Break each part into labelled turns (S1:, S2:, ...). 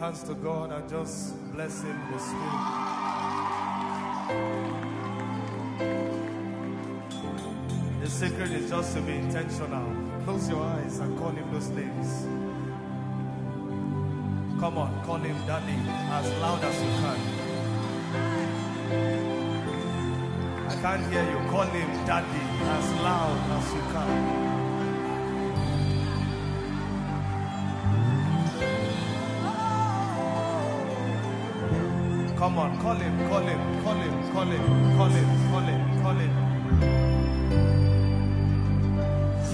S1: hands
S2: to God and just bless Him the Spirit. The secret is just to be intentional. Close your eyes and call Him those names. Come on, call Him Daddy as loud as you can. I can't hear you. Call Him Daddy as loud as you can. On, call him, call him, call him, call him, call him, call him, call him.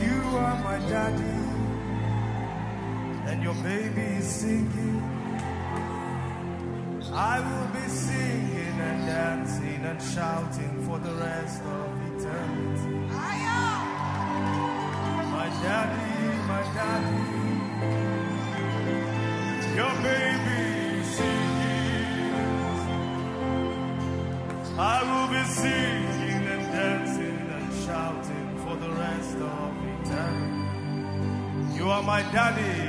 S2: You are my daddy, and your baby is singing. I will be singing and dancing and shouting for the rest of eternity. My daddy, my daddy, your baby I will be singing and dancing and shouting for the rest of eternity. You are my daddy.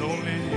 S3: only you.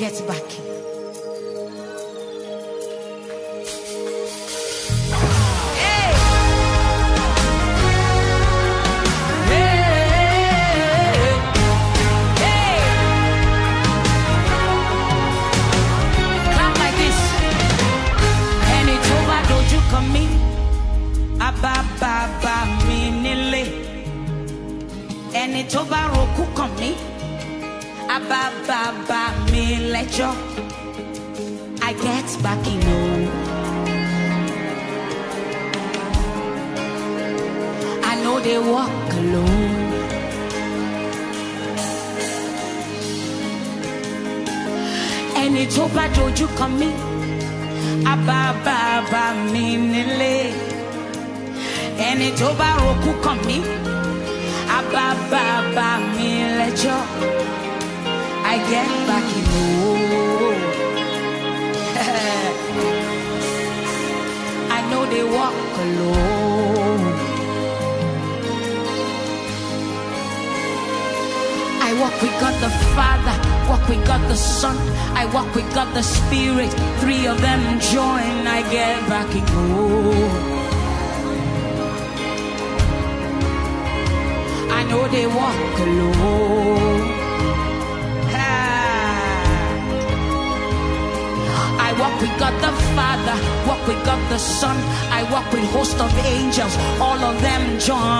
S3: Get back. Angels, all of them join,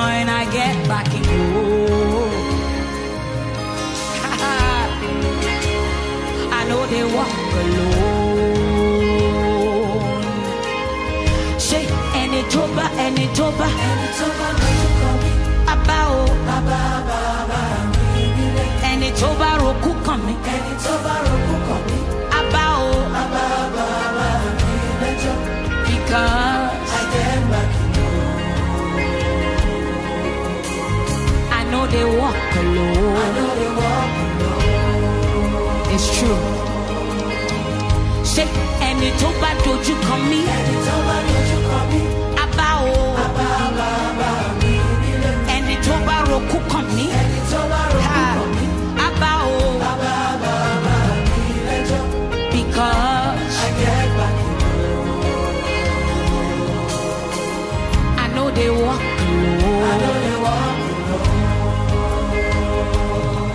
S3: toba don't you toba you oh. oh, come me? Toba toba roku come me? Abao, because I get back I know they walk alone. I know they walk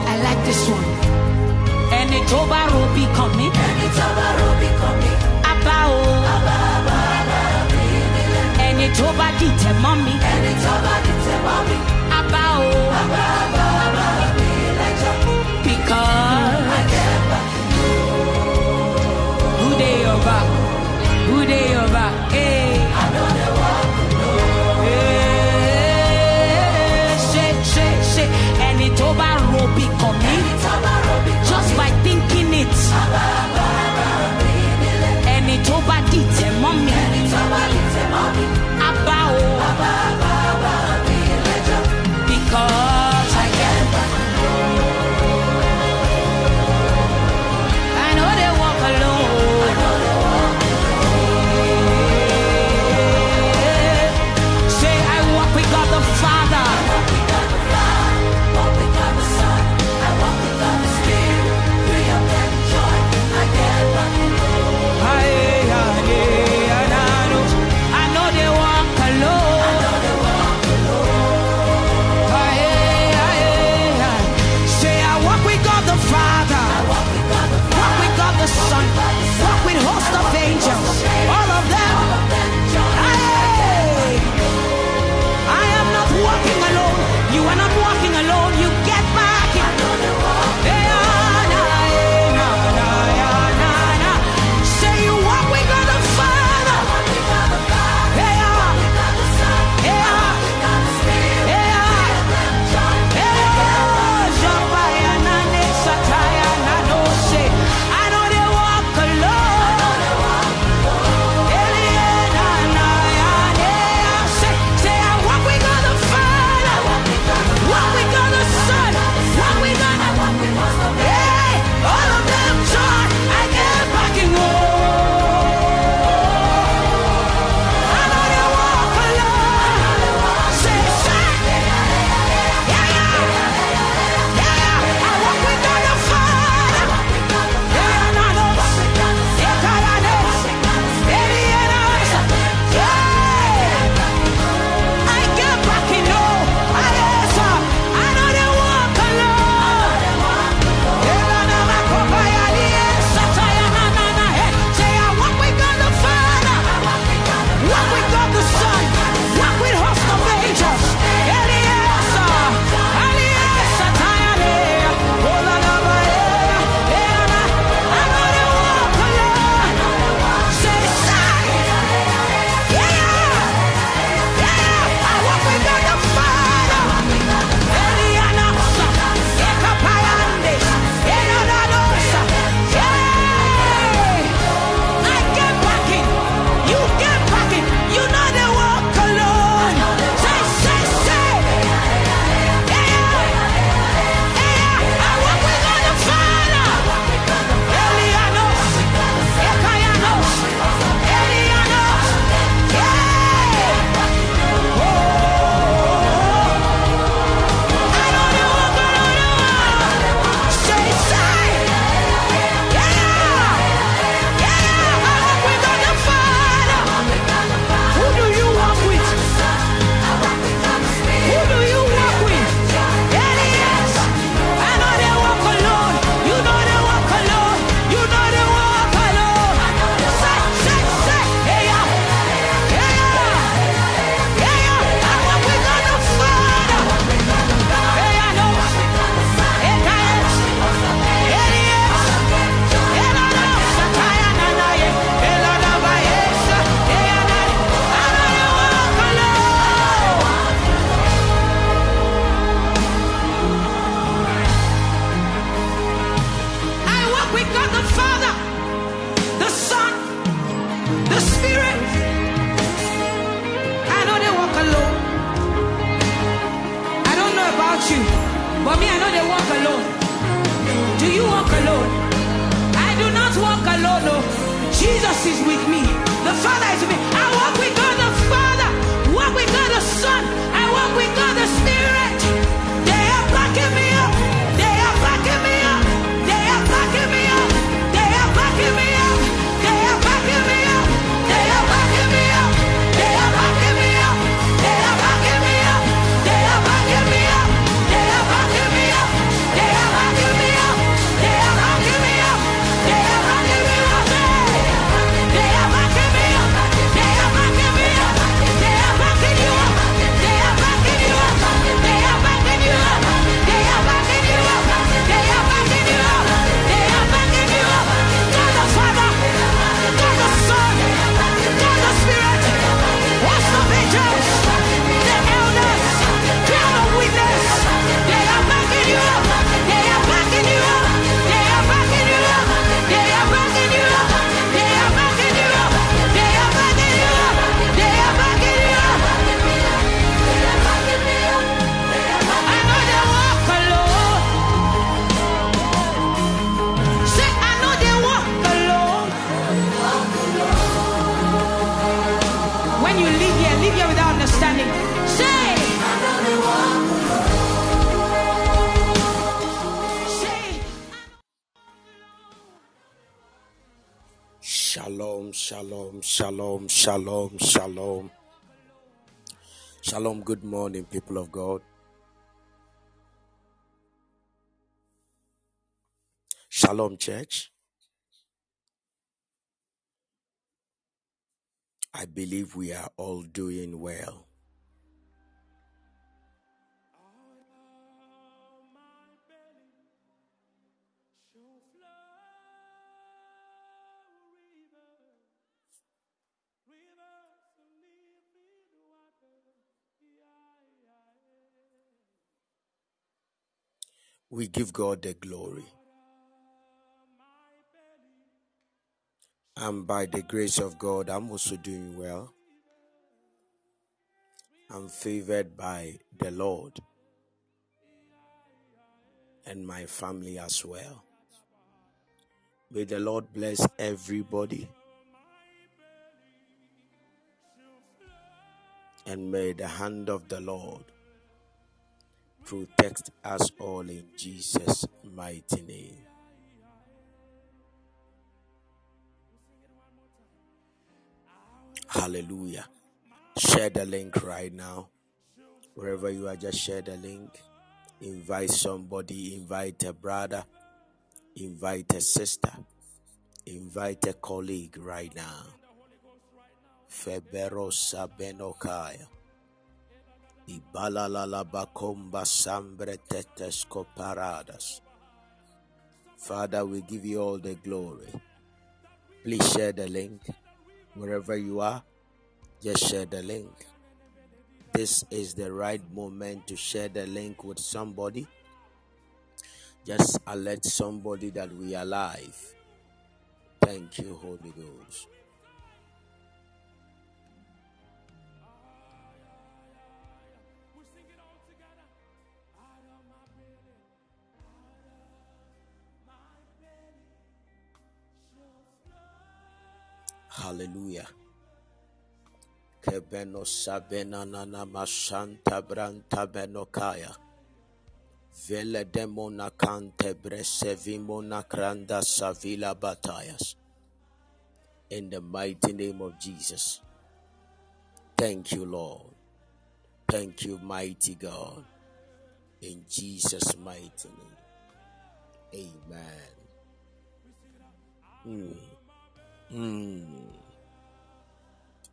S3: I like this one. Any toba robi coming. Any toba coming. Abao. Any toba dite mommy. Any toba dite mommy. Abao. Because
S4: shalom, shalom, shalom. Good morning, people of God. Shalom, church. I believe we are all doing well. We give God the glory. And by the grace of God, I'm also doing well. I'm favored by the Lord and my family as well. May the Lord bless everybody. And may the hand of the Lord protect us all in Jesus' mighty name. Hallelujah. Share the link right now. Wherever you are, just share the link. Invite somebody, invite a brother, invite a sister, invite a colleague right now. Feberosa Benokaya. Father, we give you all the glory. Please share the link. Wherever you are, just share the link. This is the right moment to share the link with somebody. Just alert somebody that we are alive. Thank you, Holy Ghost. Hallelujah. Kebeno sabena nana masanta branta benokaya. Vele demona kante bresevimona kranda savila batayas. In the mighty name of Jesus. Thank you, Lord. Thank you, mighty God. In Jesus' mighty name. Amen. Mm. Mm.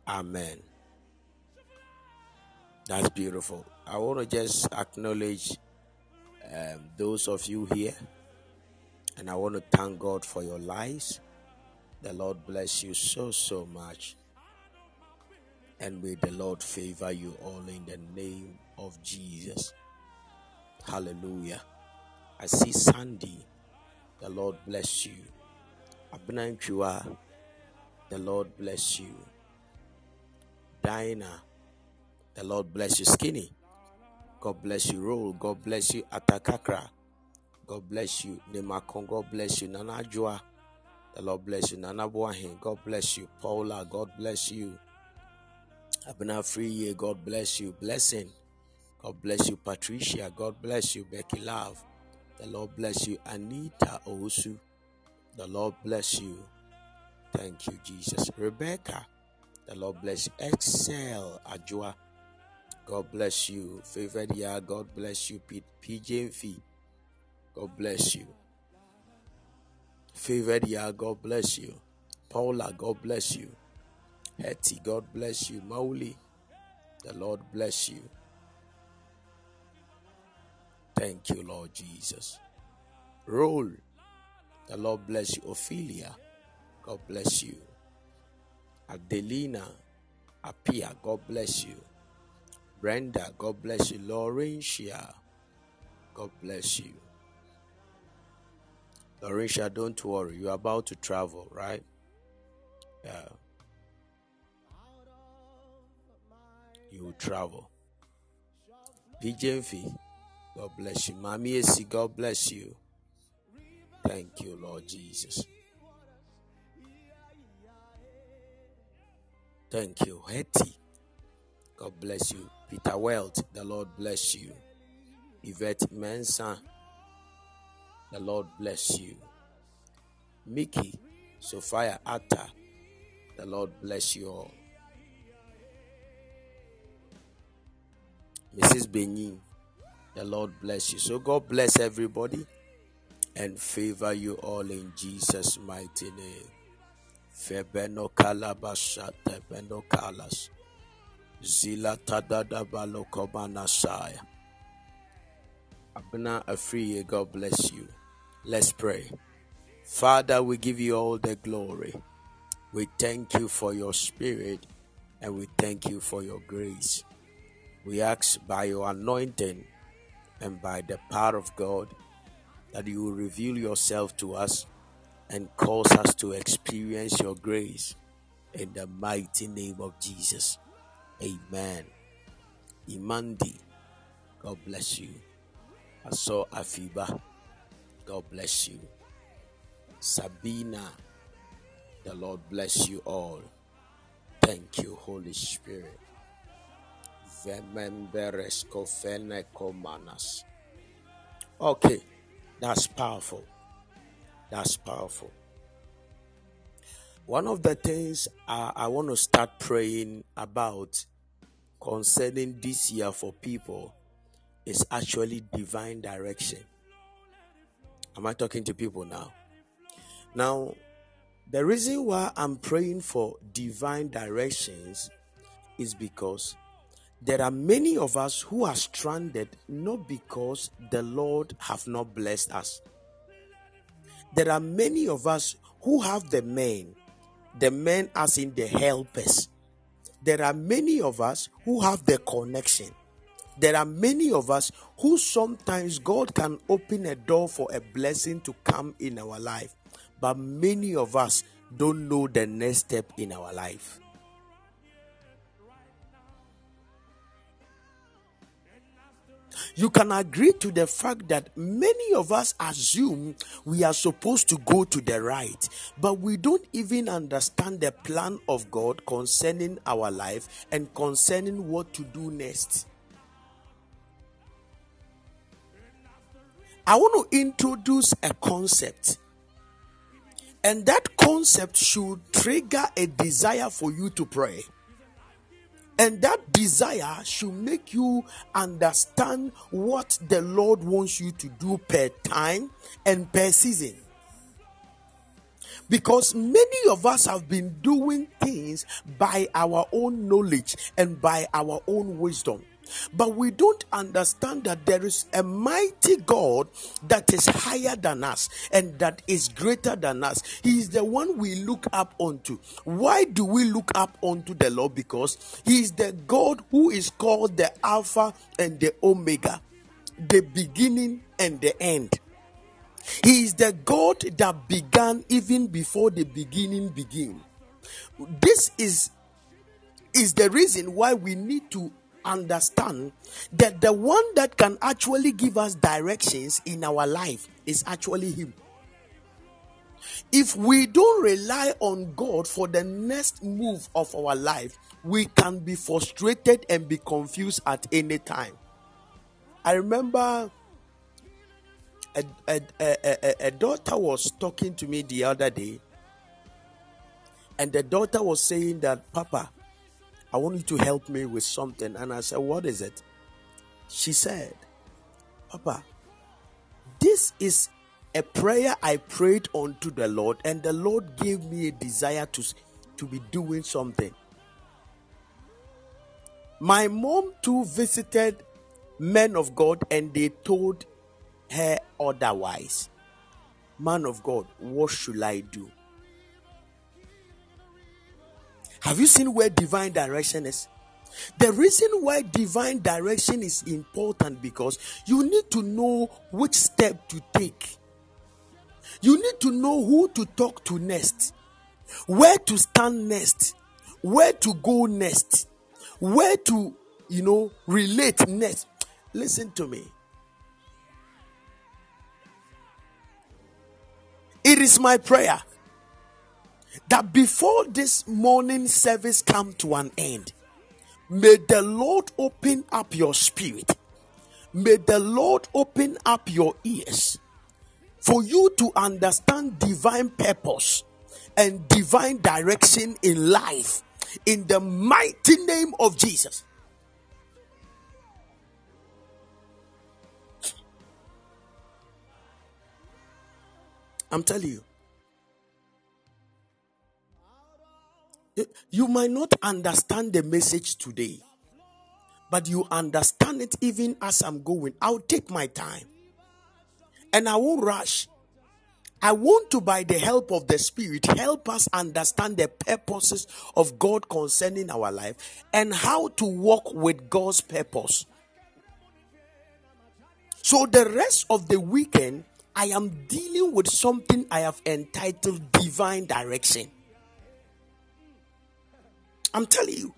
S4: Amen. That's beautiful. I want to just acknowledge um, those of you here, and I want to thank God for your lives. The Lord bless you so, so much. And may the Lord favor you all in the name of Jesus. Hallelujah. I see Sandy. The Lord bless you. Abnanchua. The Lord bless you. Dinah. The Lord bless you. Skinny. God bless you. Roll. God bless you. Atakakra. God bless you. Nemakon. God bless you. Nanajua. The Lord bless you. Nana Boahin, God bless you. Paula, God bless you. Abena Free, God bless you. Blessing, God bless you. Patricia, God bless you. Becky Love, the Lord bless you. Anita Osu, the Lord bless you. Thank you, Jesus. Rebecca, the Lord bless you. Excel Ajua, God bless you. Favored year, God bless you. PJ Fee, God bless you. Favored year, God bless you. Paula, God bless you. Hetty, God bless you. Mauli, the Lord bless you. Thank you, Lord Jesus. Roll, the Lord bless you. Ophelia, God bless you. Adelina, Apia, God bless you. Brenda, God bless you. Laurentia, God bless you. Laurentia, don't worry. You're about to travel, right? Yeah. You will travel. PJV, God bless you. Mami Esi, God bless you. Thank you, Lord Jesus. Thank you. Hetty, God bless you. Peter Welt, the Lord bless you. Yvette Mensa, the Lord bless you. Mickey, Sophia Atta, the Lord bless you all. Mrs. Benin, the Lord bless you. So God bless everybody and favor you all in Jesus' mighty name. Febeno kalabashate beno kalas. Zila tadada balokomanasaya. Abna Afriye, God bless you. Let's pray. Father, we give you all the glory. We thank you for your spirit and we thank you for your grace. We ask by your anointing and by the power of God that you will reveal yourself to us and cause us to experience your grace in the mighty name of Jesus. Amen. Imandi, God bless you. I saw Afiba, God bless you. Sabina, the Lord bless you all. Thank you, Holy Spirit. Okay, that's powerful. That's powerful. One of the things I, I want to start praying about concerning this year for people is actually divine direction. Am I talking to people now? Now, the reason why I'm praying for divine directions is because there are many of us who are stranded not because the Lord have not blessed us. There are many of us who have the men, the men as in the helpers. There are many of us who have the connection. There are many of us who sometimes God can open a door for a blessing to come in our life, but many of us don't know the next step in our life. You can agree to the fact that many of us assume we are supposed to go to the right, but we don't even understand the plan of God concerning our life and concerning what to do next. I want to introduce a concept, and that concept should trigger a desire for you to pray. And that desire should make you understand what the Lord wants you to do per time and per season. Because many of us have been doing things by our own knowledge and by our own wisdom. But we don't understand that there is a mighty God that is higher than us and that is greater than us. He is the one we look up unto. Why do we look up unto the Lord? Because He is the God who is called the Alpha and the Omega, the beginning and the end. He is the God that began even before the beginning began. This is is the reason why we need to understand that the one that can actually give us directions in our life is actually Him. If we don't rely on God for the next move of our life, we can be frustrated and be confused at any time. I remember a, a, a, a, daughter was talking to me the other day, and the daughter was saying that, Papa, I want you to help me with something. And I said, What is it? She said, Papa, this is a prayer I prayed unto the Lord, and the Lord gave me a desire to, to be doing something. My mom too visited men of God, and they told her otherwise. Man of God, what should I do? Have you seen where divine direction is? The reason why divine direction is important because you need to know which step to take. You need to know who to talk to next, where to stand next, where to go next, where to, you know, relate next. Listen to me. It is my prayer that before this morning service come to an end, may the Lord open up your spirit. May the Lord open up your ears for you to understand divine purpose and divine direction in life in the mighty name of Jesus. I'm telling you. You might not understand the message today, but you understand it even as I'm going. I'll take my time and I won't rush. I want to, by the help of the Spirit, help us understand the purposes of God concerning our life and how to walk with God's purpose. So, the rest of the weekend, I am dealing with something I have entitled divine direction. I'm telling you.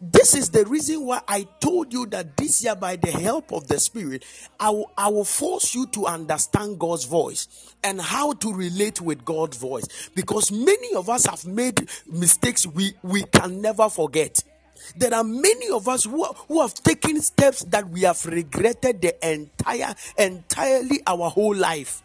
S4: This is the reason why I told you that this year, by the help of the Spirit, I will, I will force you to understand God's voice and how to relate with God's voice. Because many of us have made mistakes we, we can never forget. There are many of us who, who have taken steps that we have regretted the entire, entirely our whole life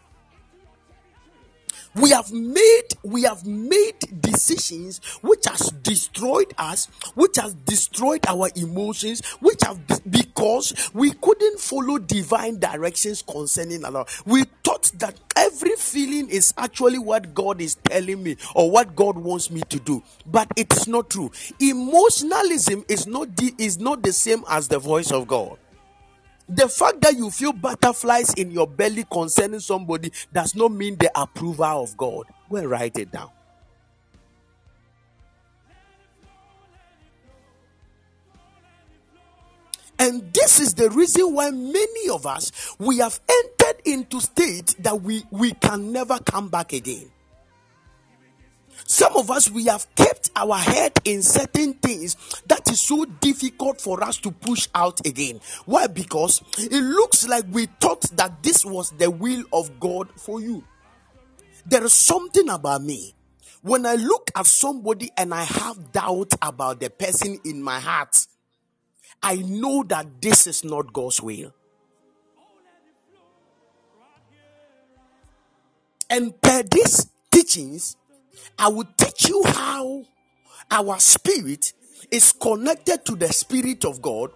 S4: we have made we have made decisions which has destroyed us which has destroyed our emotions which have because we couldn't follow divine directions concerning our we thought that every feeling is actually what god is telling me or what god wants me to do but it's not true. Emotionalism is not the, is not the same as the voice of god the fact that you feel butterflies in your belly concerning somebody does not mean the approval of God. Go and write it down. And this is the reason why many of us we have entered into state that we, we can never come back again. Some of us, we have kept our head in certain things that is so difficult for us to push out again. Why? Because it looks like we thought that this was the will of God for you. There is something about me. When I look at somebody and I have doubt about the person in my heart, I know that this is not God's will. And per these teachings, I will teach you how our spirit is connected to the spirit of God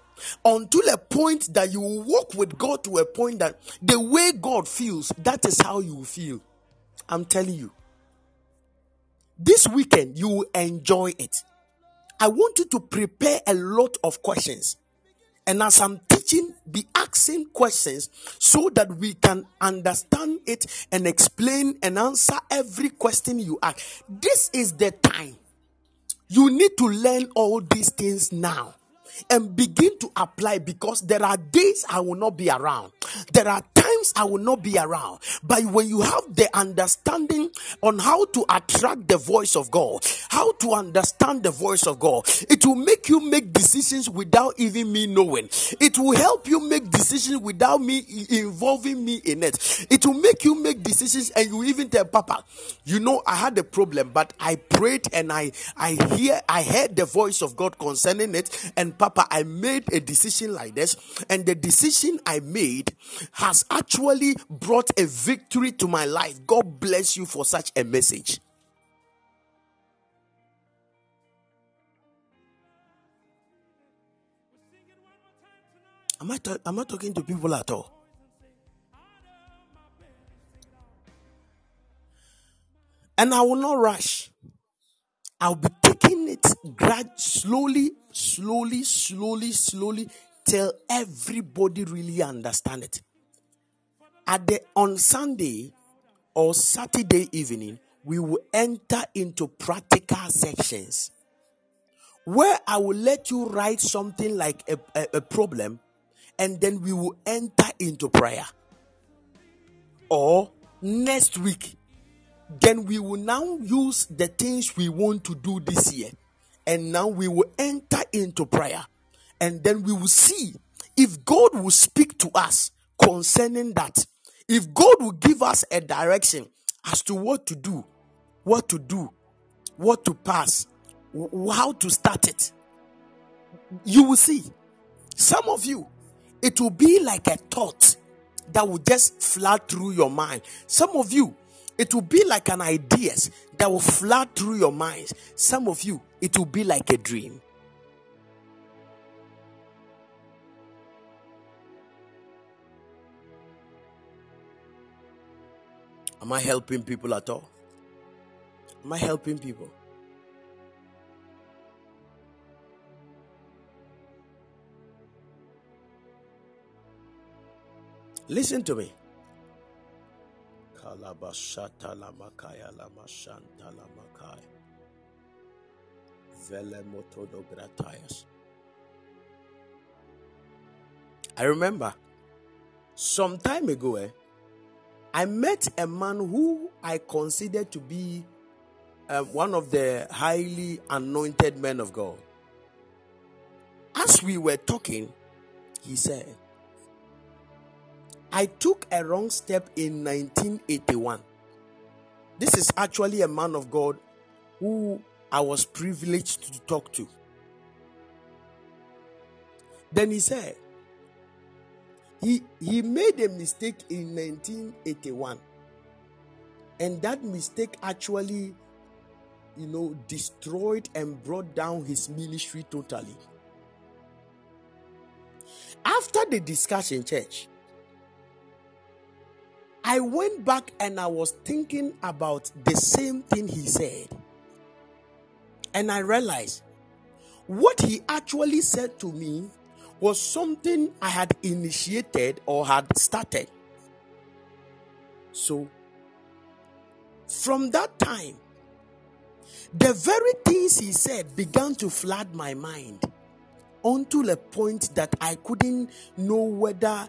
S4: until a point that you will walk with God to a point that the way God feels, that is how you feel. I'm telling you. This weekend, you will enjoy it. I want you to prepare a lot of questions. And as I'm teaching, be asking questions so that we can understand it and explain and answer every question you ask. This is the time. You need to learn all these things now and begin to apply because there are days I will not be around. There are times I will not be around. But when you have the understanding on how to attract the voice of God, how to understand the voice of God, it will make you make decisions without even me knowing. It will help you make decisions without me involving me in it. It will make you make decisions and you even tell Papa, you know, I had a problem, but I prayed and I I hear I heard the voice of God concerning it, and Papa, I made a decision like this, and the decision I made has actually brought a victory to my life. God bless you for such a message. Am I, ta- am I talking to people at all? And I will not rush. I'll be taking it grad slowly, slowly, slowly, slowly till everybody really understand it. At the on Sunday or Saturday evening, we will enter into practical sections where I will let you write something like a, a, a problem and then we will enter into prayer. Or next week, then we will now use the things we want to do this year. And now we will enter into prayer. And then we will see if God will speak to us concerning that. If God will give us a direction as to what to do, what to do, what to pass, how to start it, you will see. Some of you, it will be like a thought that will just flood through your mind. Some of you, it will be like an ideas that will flood through your minds. Some of you, it will be like a dream. Am I helping people at all? Am I helping people? Listen to me. I remember some time ago, eh, I met a man who I considered to be uh, one of the highly anointed men of God. As we were talking, he said, I took a wrong step in 1981. This is actually a man of God who I was privileged to talk to. Then he said, he, he made a mistake in 1981. And that mistake actually, you know, destroyed and brought down his ministry totally. After the discussion, church, I went back and I was thinking about the same thing he said. And I realized what he actually said to me was something I had initiated or had started. So, from that time, the very things he said began to flood my mind until a point that I couldn't know whether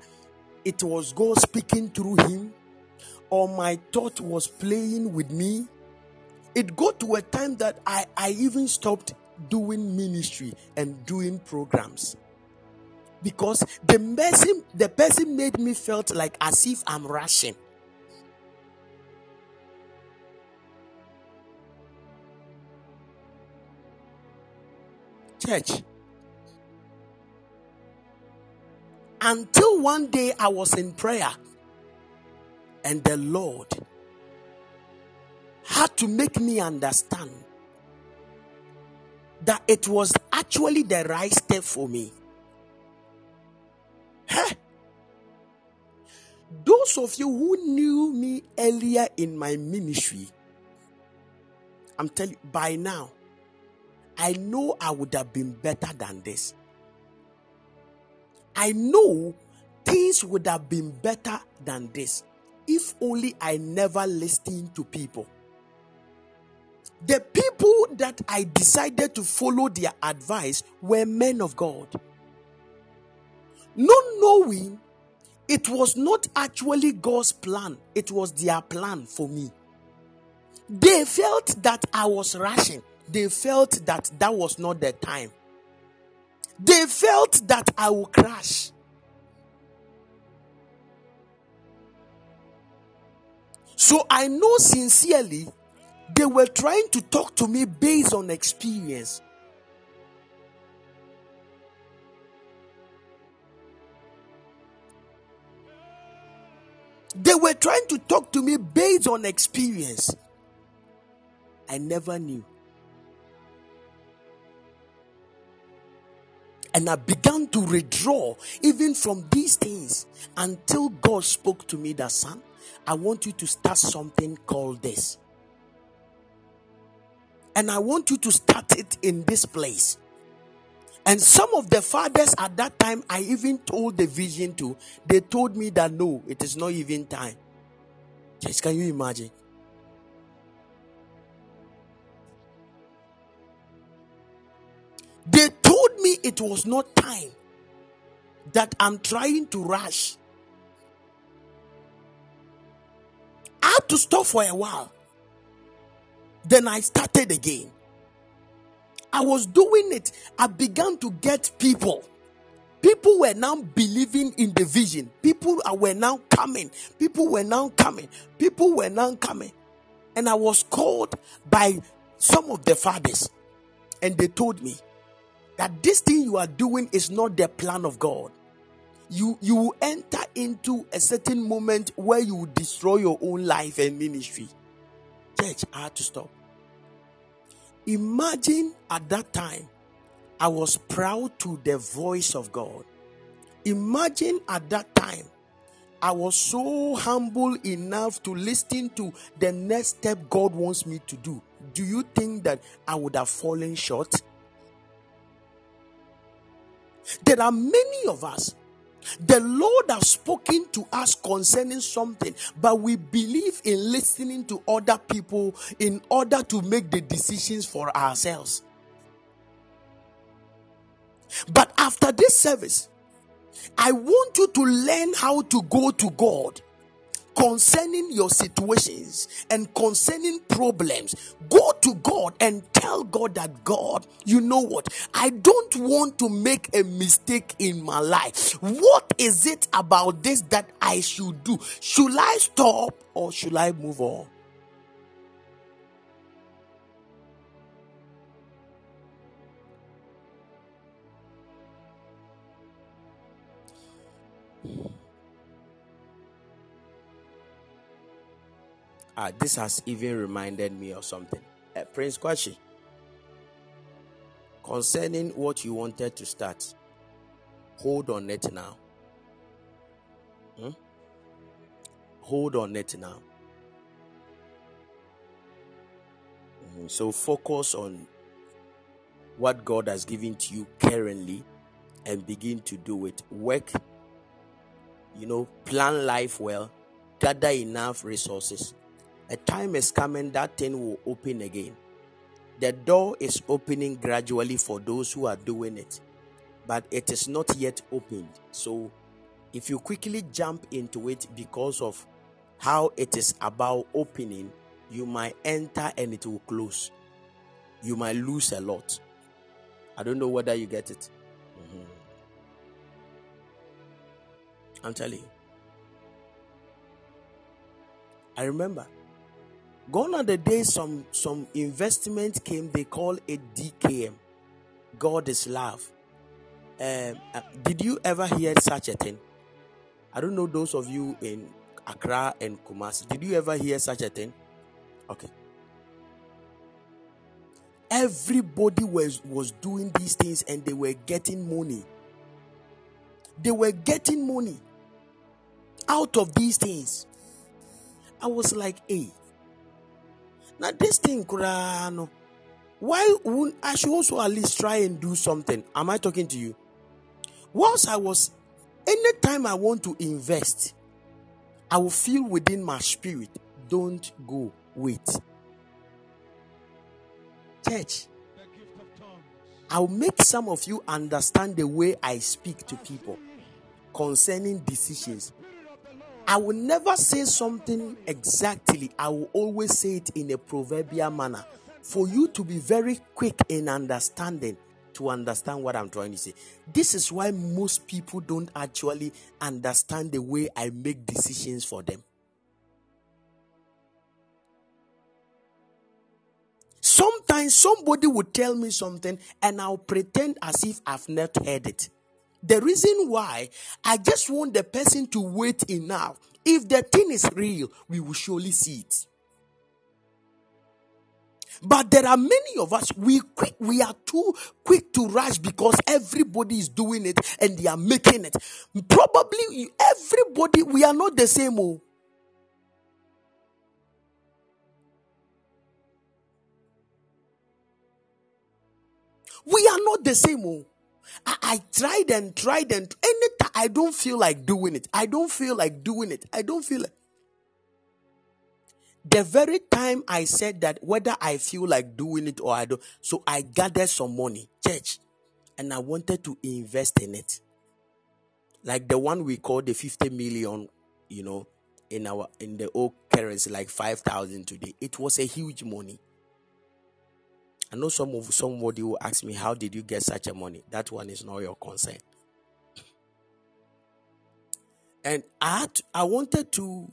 S4: it was God speaking through him or my thought was playing with me, it got to a time that I, I even stopped doing ministry and doing programs. Because the person, the person made me felt like as if I'm rushing. Church. Until one day I was in prayer and the Lord had to make me understand that it was actually the right step for me. Huh? Those of you who knew me earlier in my ministry, I'm telling you, by now, I know I would have been better than this. I know things would have been better than this if only I never listened to people. The people that I decided to follow their advice were men of God. Not knowing it was not actually God's plan, it was their plan for me. They felt that I was rushing, they felt that that was not the time. They felt that I will crash. So I know sincerely they were trying to talk to me based on experience. They were trying to talk to me based on experience. I never knew. And I began to withdraw even from these things until God spoke to me that, son, I want you to start something called this. And I want you to start it in this place. And some of the fathers at that time, I even told the vision to, they told me that no, it is not even time. Just can you imagine? They told me it was not time, that I'm trying to rush. I had to stop for a while. Then I started again. I was doing it. I began to get people. People were now believing in the vision. People were now coming. People were now coming. People were now coming. And I was called by some of the fathers. And they told me that this thing you are doing is not the plan of God. You you will enter into a certain moment where you will destroy your own life and ministry. Church, I had to stop. Imagine at that time, I was proud to the voice of God. Imagine at that time, I was so humble enough to listen to the next step God wants me to do. Do you think that I would have fallen short? There are many of us the Lord has spoken to us concerning something, but we believe in listening to other people in order to make the decisions for ourselves. But after this service, I want you to learn how to go to God concerning your situations and concerning problems, go to God and tell God that God, you know what? I don't want to make a mistake in my life. What is it about this that I should do? Should I stop or should I move on? Uh, this has even reminded me of something. Uh, Prince Kwashi, concerning what you wanted to start, hold on it now. Hmm? Hold on it now. Mm-hmm. So focus on what God has given to you currently and begin to do it. Work, you know, plan life well, gather enough resources a time is coming that thing will open again. The door is opening gradually for those who are doing it, but it is not yet opened. So, if you quickly jump into it because of how it is about opening, you might enter and it will close. You might lose a lot. I don't know whether you get it. Mm-hmm. I'm telling you. I remember Gone are the days some some investment came. They call it DKM. God is love. Um, uh, did you ever hear such a thing? I don't know those of you in Accra and Kumasi. Did you ever hear such a thing? Okay. Everybody was was doing these things and they were getting money. They were getting money out of these things. I was like, hey, now this thing, no, why would I should also at least try and do something? Am I talking to you? Once I was, anytime I want to invest, I will feel within my spirit, don't go, wait. Church, I'll make some of you understand the way I speak to people concerning decisions, I will never say something exactly. I will always say it in a proverbial manner for you to be very quick in understanding to understand what I'm trying to say. This is why most people don't actually understand the way I make decisions for them. Sometimes somebody will tell me something and I'll pretend as if I've not heard it. The reason why I just want the person to wait enough. If the thing is real, we will surely see it. But there are many of us, we quick, we are too quick to rush because everybody is doing it and they are making it. Probably everybody, we are not the same. Oh. We are not the same. Oh. I, I tried and tried and anytime I don't feel like doing it. I don't feel like doing it. I don't feel like. The very time I said that, whether I feel like doing it or I don't, so I gathered some money, church, and I wanted to invest in it. Like the one we call the 50 million, you know, in our in the old currency, like 5,000 today. It was a huge money. I know some of somebody will ask me, How did you get such a money? That one is not your concern. And I had I wanted to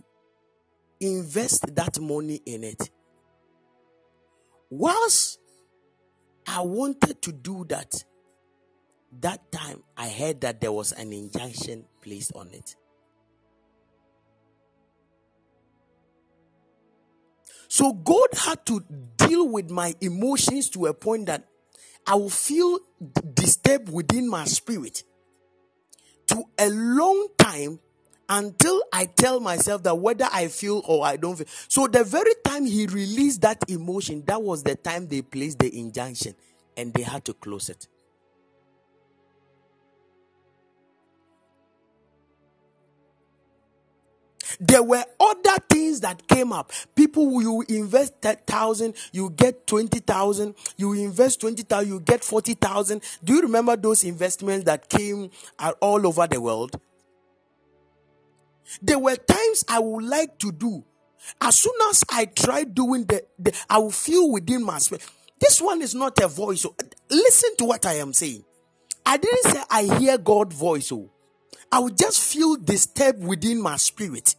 S4: invest that money in it. Whilst I wanted to do that, that time I heard that there was an injunction placed on it. So God had to deal with my emotions to a point that I will feel disturbed within my spirit to a long time until I tell myself that whether I feel or I don't feel. So the very time he released that emotion, that was the time they placed the injunction and they had to close it. There were other things that came up. People, you invest 10,000, you get 20,000. You invest 20,000, you get 40,000. Do you remember those investments that came all over the world? There were times I would like to do. As soon as I try doing the, the I will feel within my spirit. This one is not a voice. So listen to what I am saying. I didn't say I hear God's voice. Oh, I will just feel disturbed within my spirit.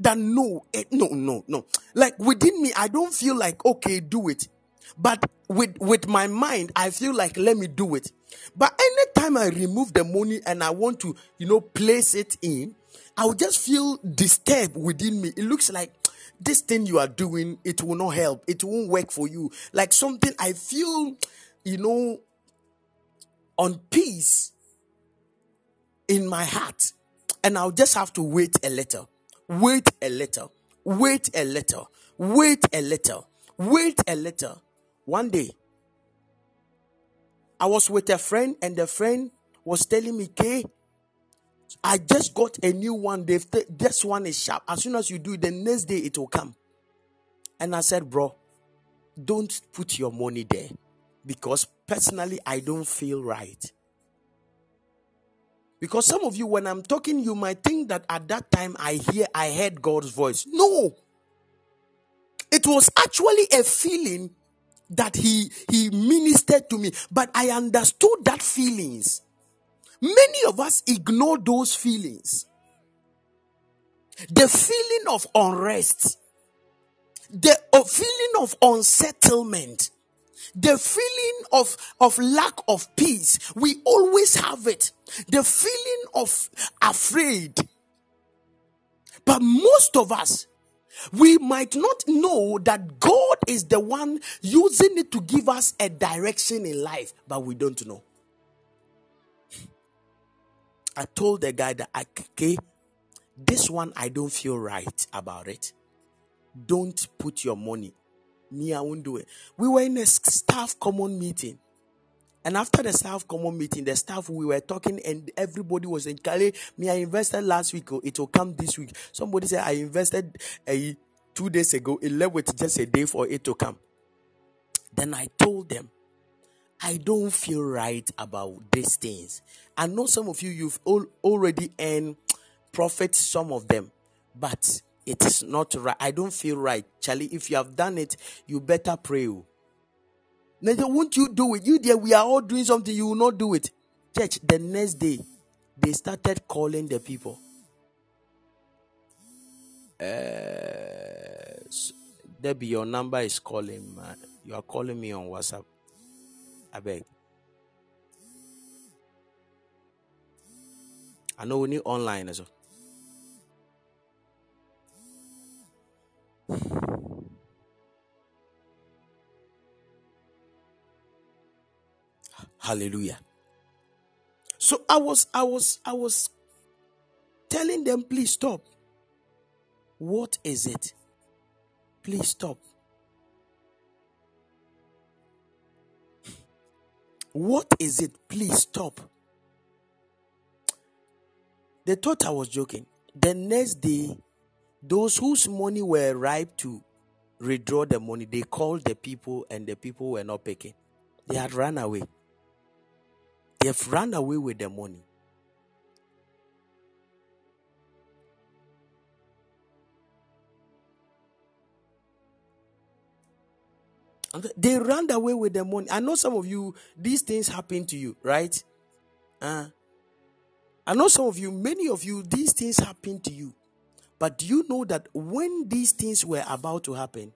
S4: That no, it, eh, no, no, no. Like within me, I don't feel like okay, do it. But with with my mind, I feel like let me do it. But anytime I remove the money and I want to, you know, place it in, I will just feel disturbed within me. It looks like this thing you are doing, it will not help. It won't work for you. Like something I feel, you know, on peace in my heart. And I'll just have to wait a little. Wait a little. Wait a little. Wait a little. Wait a little. One day, I was with a friend, and the friend was telling me, Kay, I just got a new one. They've this one is sharp. As soon as you do it, the next day it will come. And I said, bro, don't put your money there because personally I don't feel right. Because some of you, when I'm talking, you might think that at that time I hear I heard God's voice. No. It was actually a feeling that he he ministered to me, but I understood that feelings Many of us ignore those feelings. The feeling of unrest, the uh, feeling of unsettlement, the feeling of, of lack of peace. We always have it. The feeling of afraid. But most of us, we might not know that God is the one using it to give us a direction in life, but we don't know. I told the guy that, okay, this one I don't feel right about it. Don't put your money. Me, I won't do it. We were in a staff common meeting. And after the staff common meeting, the staff we were talking, and everybody was saying, Kale, me, I invested last week, oh, it will come this week. Somebody said, I invested a, two days ago, it left with just a day for it to come. Then I told them, I don't feel right about these things. I know some of you, you've all, already earned profit, some of them, but it is not right. I don't feel right. Charlie, if you have done it, you better pray. Oh. Now, won't you do it? You there, we are all doing something, you will not do it. Church, the next day, they started calling the people. Uh, Debbie, your number is calling. Man. You are calling me on WhatsApp. I beg. I know we need online as well. Hallelujah. So I was I was I was telling them please stop. What is it? Please stop. What is it? Please stop. They thought I was joking. The next day, those whose money were ripe to withdraw the money, they called the people and the people were not picking. They had run away. They have run away with the money. They ran away with the money. I know some of you, these things happen to you, right? Uh, I know some of you, many of you, these things happen to you. But do you know that when these things were about to happen,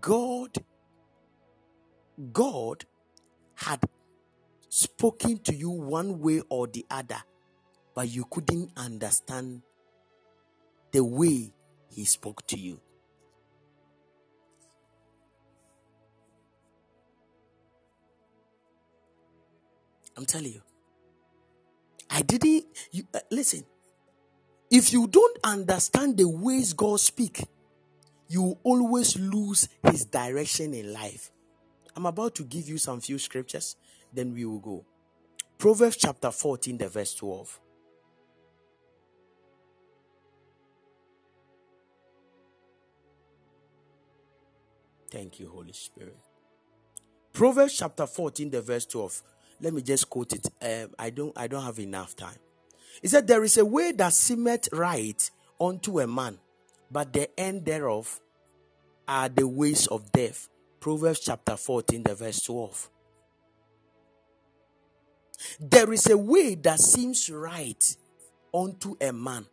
S4: God, God had spoken to you one way or the other, but you couldn't understand the way He spoke to you. I'm telling you. I didn't. You, uh, listen. If you don't understand the ways God speak, you always lose His direction in life. I'm about to give you some few scriptures, then we will go. Proverbs chapter 14, the verse 12. Thank you, Holy Spirit. Proverbs chapter 14, the verse 12 let me just quote it. Um, I don't I don't have enough time. He said, There is a way that seemeth right unto a man, but the end thereof are the ways of death. Proverbs chapter 14, the verse 12. There is a way that seems right unto a man,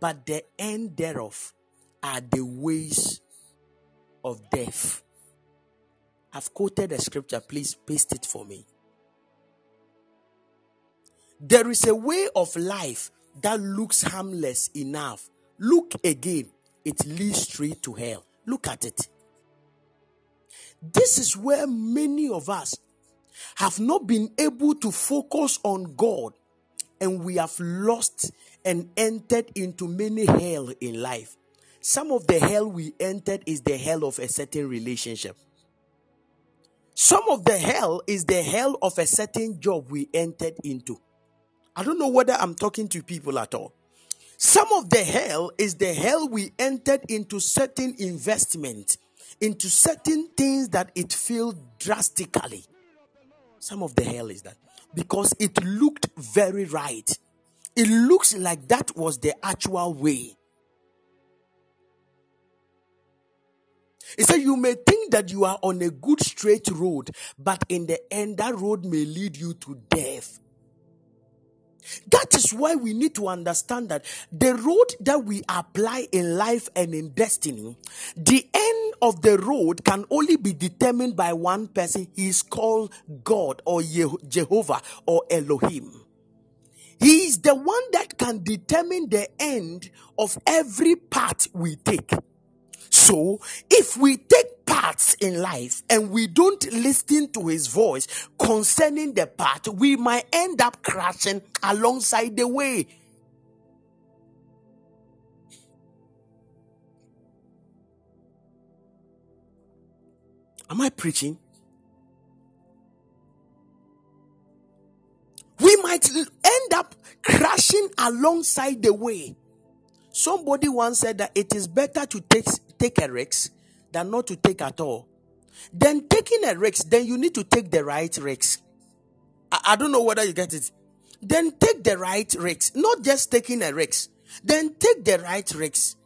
S4: but the end thereof are the ways of death. I've quoted a scripture, please paste it for me. There is a way of life that looks harmless enough. Look again, it leads straight to hell. Look at it. This is where many of us have not been able to focus on God and we have lost and entered into many hell in life. Some of the hell we entered is the hell of a certain relationship. Some of the hell is the hell of a certain job we entered into. I don't know whether I'm talking to people at all. Some of the hell is the hell we entered into certain investment, into certain things that it failed drastically. Some of the hell is that because it looked very right. It looks like that was the actual way. He said, You may think that you are on a good straight road, but in the end, that road may lead you to death. That is why we need to understand that the road that we apply in life and in destiny, the end of the road can only be determined by one person. He is called God or Jehovah or Elohim. He is the one that can determine the end of every path we take. So, if we take paths in life and we don't listen to his voice concerning the path, we might end up crashing alongside the way. Am I preaching? We might end up crashing alongside the way. Somebody once said that it is better to take take a risk than not to take at all. then taking a risk, then you need to take the right risk. I, I don't know whether you get it. Then take the right risk, not just taking a risk. Then take the right risk.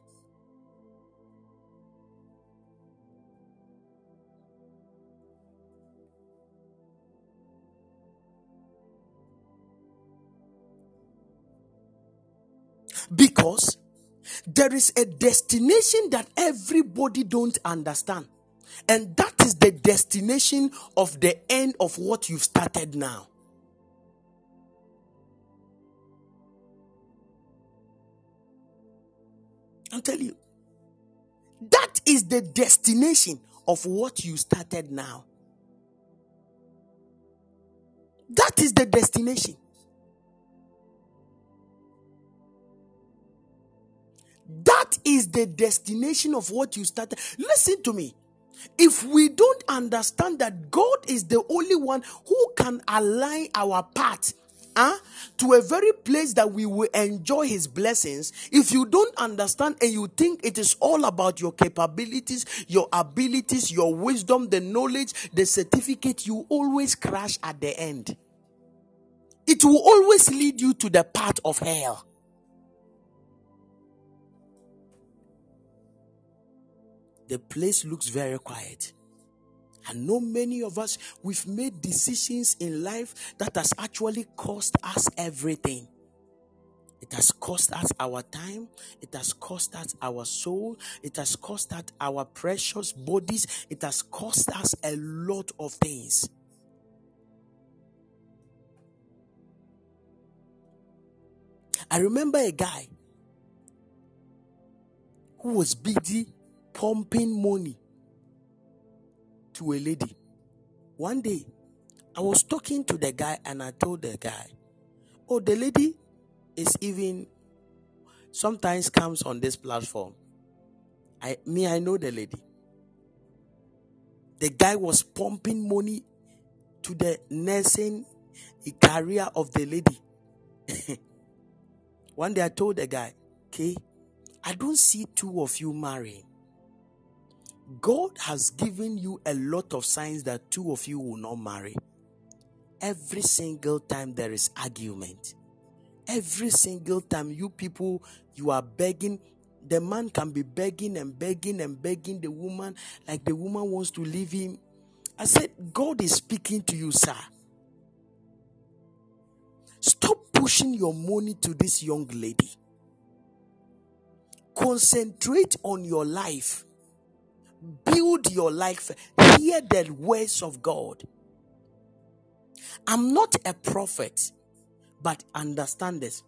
S4: because there is a destination that everybody don't understand. And that is the destination of the end of what you've started now. I'll tell you. That is the destination of what you started now. That is the destination That is the destination of what you started. Listen to me. If we don't understand that God is the only one who can align our path uh, to a very place that we will enjoy his blessings, if you don't understand and you think it is all about your capabilities, your abilities, your wisdom, the knowledge, the certificate, you always crash at the end. It will always lead you to the path of hell. The place looks very quiet. I know many of us, we've made decisions in life that has actually cost us everything. It has cost us our time. It has cost us our soul. It has cost us our precious bodies. It has cost us a lot of things. I remember a guy who was busy pumping money to a lady. One day, I was talking to the guy and I told the guy, Oh, the lady is even sometimes comes on this platform. I me, I know the lady. The guy was pumping money to the nursing career of the lady. One day I told the guy, okay, I don't see two of you marrying. God has given you a lot of signs that two of you will not marry. Every single time there is argument, every single time you people you are begging, the man can be begging and begging and begging the woman like the woman wants to leave him. I said, God is speaking to you, sir. Stop pushing your money to this young lady. Concentrate on your life build your life, hear the words of God. I'm not a prophet, but understand this.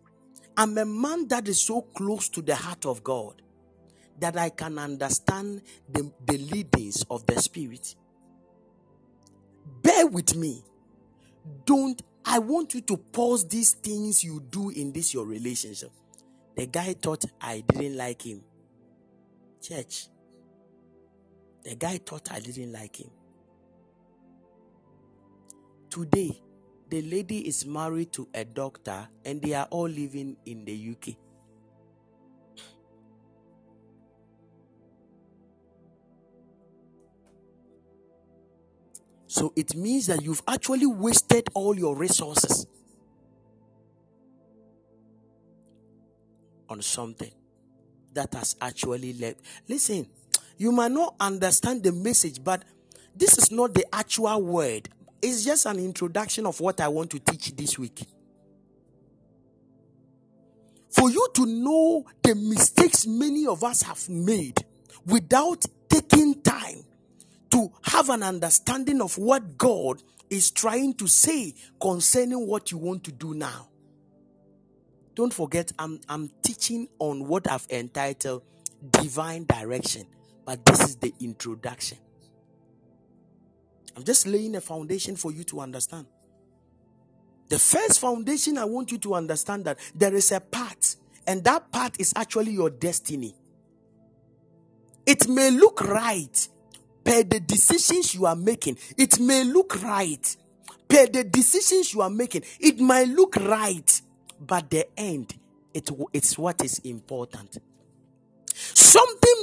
S4: I'm a man that is so close to the heart of God that I can understand the, the leadings of the Spirit. Bear with me. Don't, I want you to pause these things you do in this your relationship. The guy thought I didn't like him. Church, the guy thought I didn't like him. Today, the lady is married to a doctor and they are all living in the UK. So it means that you've actually wasted all your resources on something that has actually left. Listen, you might not understand the message, but this is not the actual word. It's just an introduction of what I want to teach this week. For you to know the mistakes many of us have made without taking time to have an understanding of what God is trying to say concerning what you want to do now. Don't forget, I'm, I'm teaching on what I've entitled Divine Direction. But this is the introduction. I'm just laying a foundation for you to understand. The first foundation I want you to understand that there is a path, and that path is actually your destiny. It may look right per the decisions you are making. It may look right per the decisions you are making. It might look right, but the end, it, it's what is important.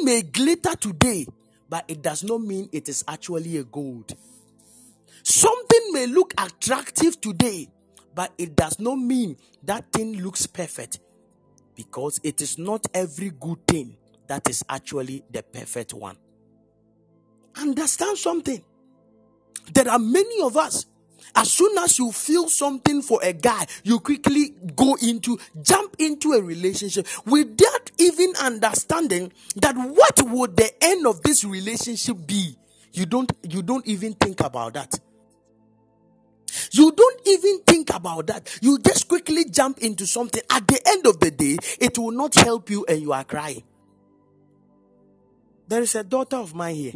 S4: May glitter today, but it does not mean it is actually a gold. Something may look attractive today, but it does not mean that thing looks perfect because it is not every good thing that is actually the perfect one. Understand something. There are many of us as soon as you feel something for a guy, you quickly go into, jump into a relationship without even understanding that what would the end of this relationship be. You don't, you don't even think about that. You don't even think about that. You just quickly jump into something. At the end of the day, it will not help you and you are crying. There is a daughter of mine here.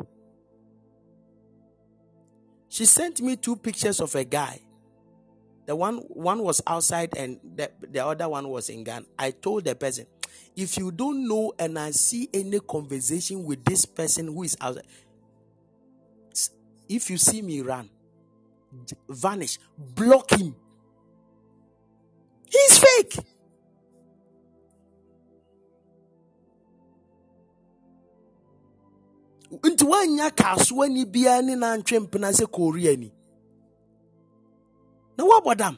S4: She sent me two pictures of a guy. The one one was outside and the, the other one was in Ghana. I told the person, if you don't know and I see any conversation with this person who is outside, if you see me run, vanish, block him. He's fake. Nti woanya kasoani biara ne nantwe mpena sɛ koreani na woabɔ dam.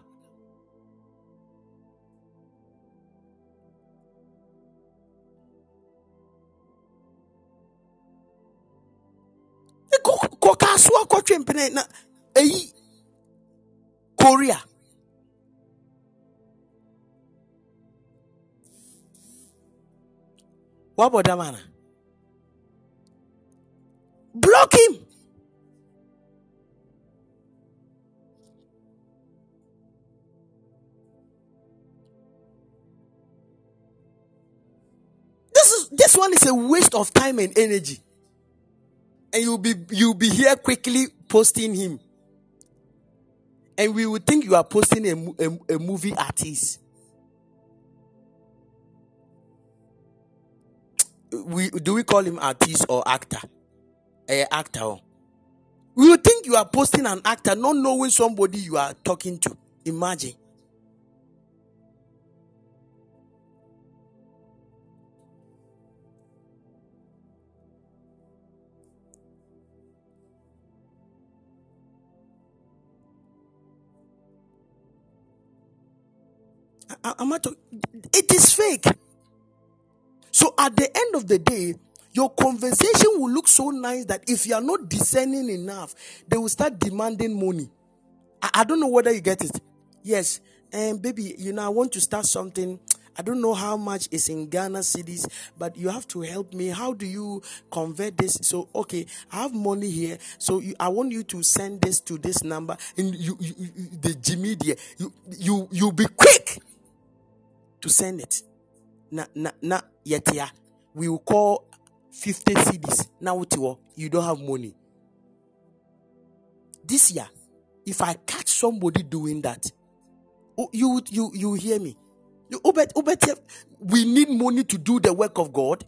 S4: Kɔ kasoa kɔtwe mpene na ɛyi korea woabɔ ana Block him. This is this one is a waste of time and energy. And you'll be you'll be here quickly posting him. And we will think you are posting a, a, a movie artist. We do we call him artist or actor? A actor. Oh. You think you are posting an actor, not knowing somebody you are talking to. Imagine. I, am not. It is fake. So at the end of the day, your conversation will look so nice that if you are not discerning enough, they will start demanding money. I, I don't know whether you get it. Yes, and um, baby, you know, I want to start something. I don't know how much is in Ghana cedis, but you have to help me. How do you convert this? So, okay, I have money here. So, you, I want you to send this to this number. And you, you, you the Jimmy, you, you, you be quick to send it. Na, na, na, yet, yeah. We will call 50 cedis. Now what you you don't have money. This year, if I catch somebody doing that, oh, you you you hear me? We need money to do the work of God.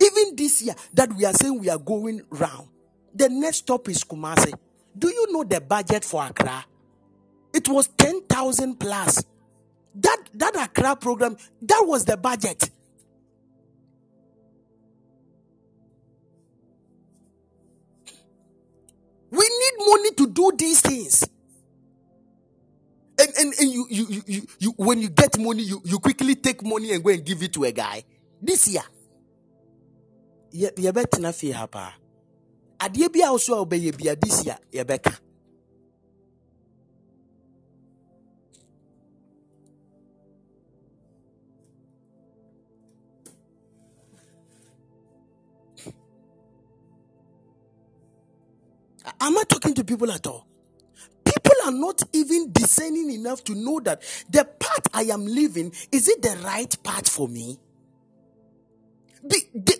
S4: Even this year that we are saying we are going round, the next stop is Kumasi. Do you know the budget for Accra? It was 10,000 plus. That that Accra program, that was the budget. We need money to do these things. And, and, and you, you, you, you, you, when you get money, you, you quickly take money and go and give it to a guy. This year. yɛbɛtena fie ha paa adeɛ bi a wo this year Am I talking to people at all? People are not even discerning enough to know that the path I am living is it the right path for me? The, the,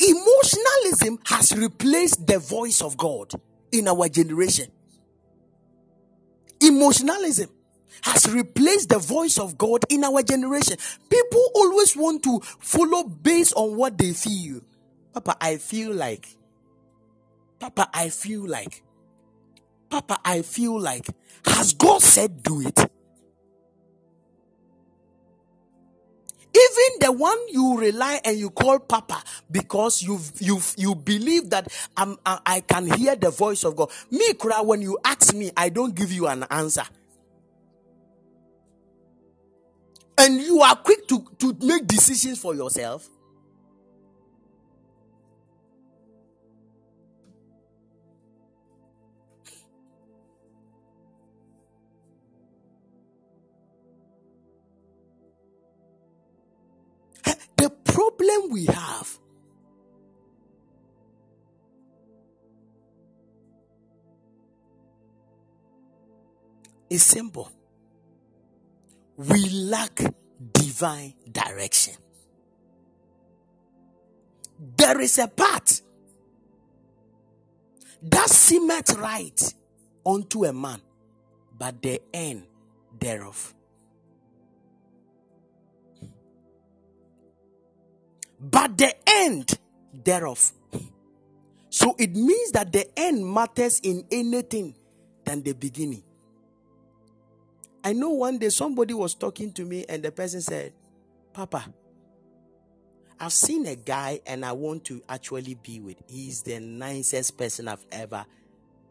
S4: emotionalism has replaced the voice of God in our generation. Emotionalism has replaced the voice of God in our generation. People always want to follow based on what they feel. Papa, I feel like Papa, I feel like. Papa, I feel like. Has God said do it? Even the one you rely and you call Papa because you you you believe that I'm, I, I can hear the voice of God. Me, cry when you ask me, I don't give you an answer. And you are quick to, to make decisions for yourself. Problem we have is simple. We lack divine direction. There is a path that seemeth right unto a man, but the end thereof but the end thereof. So it means that the end matters in anything than the beginning. I know one day somebody was talking to me and the person said, Papa, I've seen a guy and I want to actually be with. He's the nicest person I've ever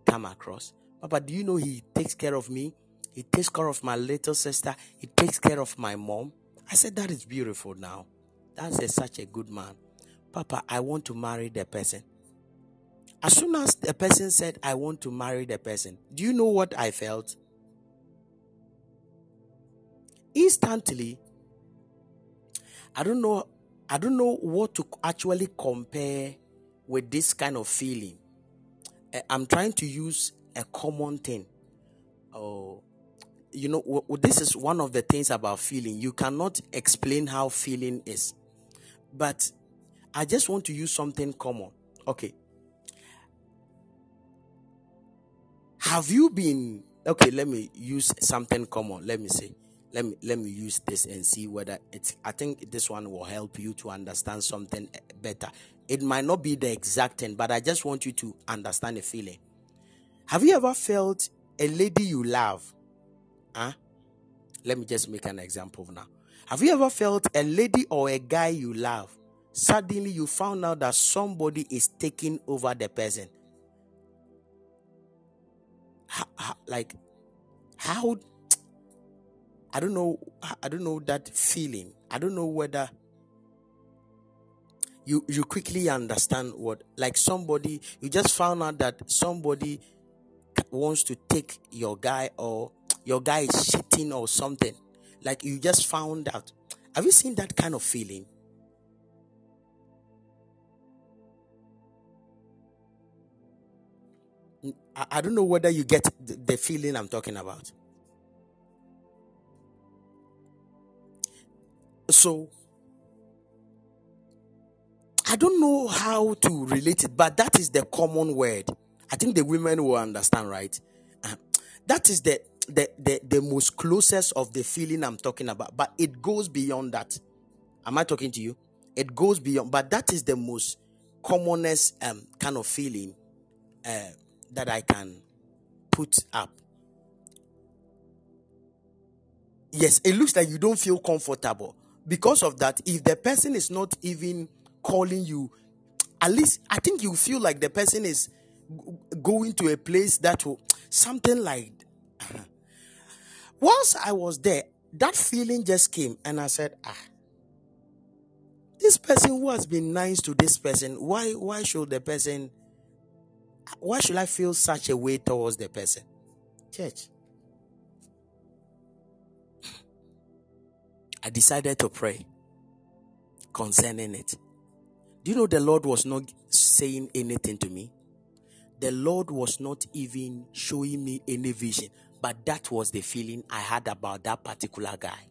S4: come across. Papa, do you know he takes care of me? He takes care of my little sister. He takes care of my mom. I said, That is beautiful now. That's a, such a good man. Papa, I want to marry the person. As soon as the person said, I want to marry the person, do you know what I felt? Instantly, I don't know, I don't know what to actually compare with this kind of feeling. Eh, I'm trying to use a common thing. Oh, you know, this is one of the things about feeling. You cannot explain how feeling is. But I just want to use something common. Okay. Have you been okay? Let me use something common. Let me say, let me let me use this and see whether it's. I think this one will help you to understand something eh, better. It might not be the exact thing, but I just want you to understand the feeling. Have you ever felt a lady you love? Huh? Let me just make an example now. Have you ever felt a lady or a guy you love? Suddenly you found out that somebody is taking over the person. How, how, like how I don't know I don't know that feeling. I don't know whether you you quickly understand what like somebody you just found out that somebody wants to take your guy or your guy is cheating or something like you just found out. Have you seen that kind of feeling? I, I don't know whether you get the, the feeling I'm talking about. So, I don't know how to relate it, but that is the common word. I think the women will understand, right? Uh, that is the the, the, the most closest of the feeling I'm talking about, but it goes beyond that. Am I talking to you? It goes beyond, but that is the most commonest um, kind of feeling uh, that I can put up. Yes, it looks like you don't feel comfortable. Because of that, if the person is not even calling you, at least I think you feel like the person is going to a place that will something like once I was there, that feeling just came, and I said, Ah, this person who has been nice to this person, why why should the person why should I feel such a way towards the person? Church. I decided to pray concerning it. Do you know the Lord was not saying anything to me? The Lord was not even showing me any vision. But that was the feeling I had about that particular guy.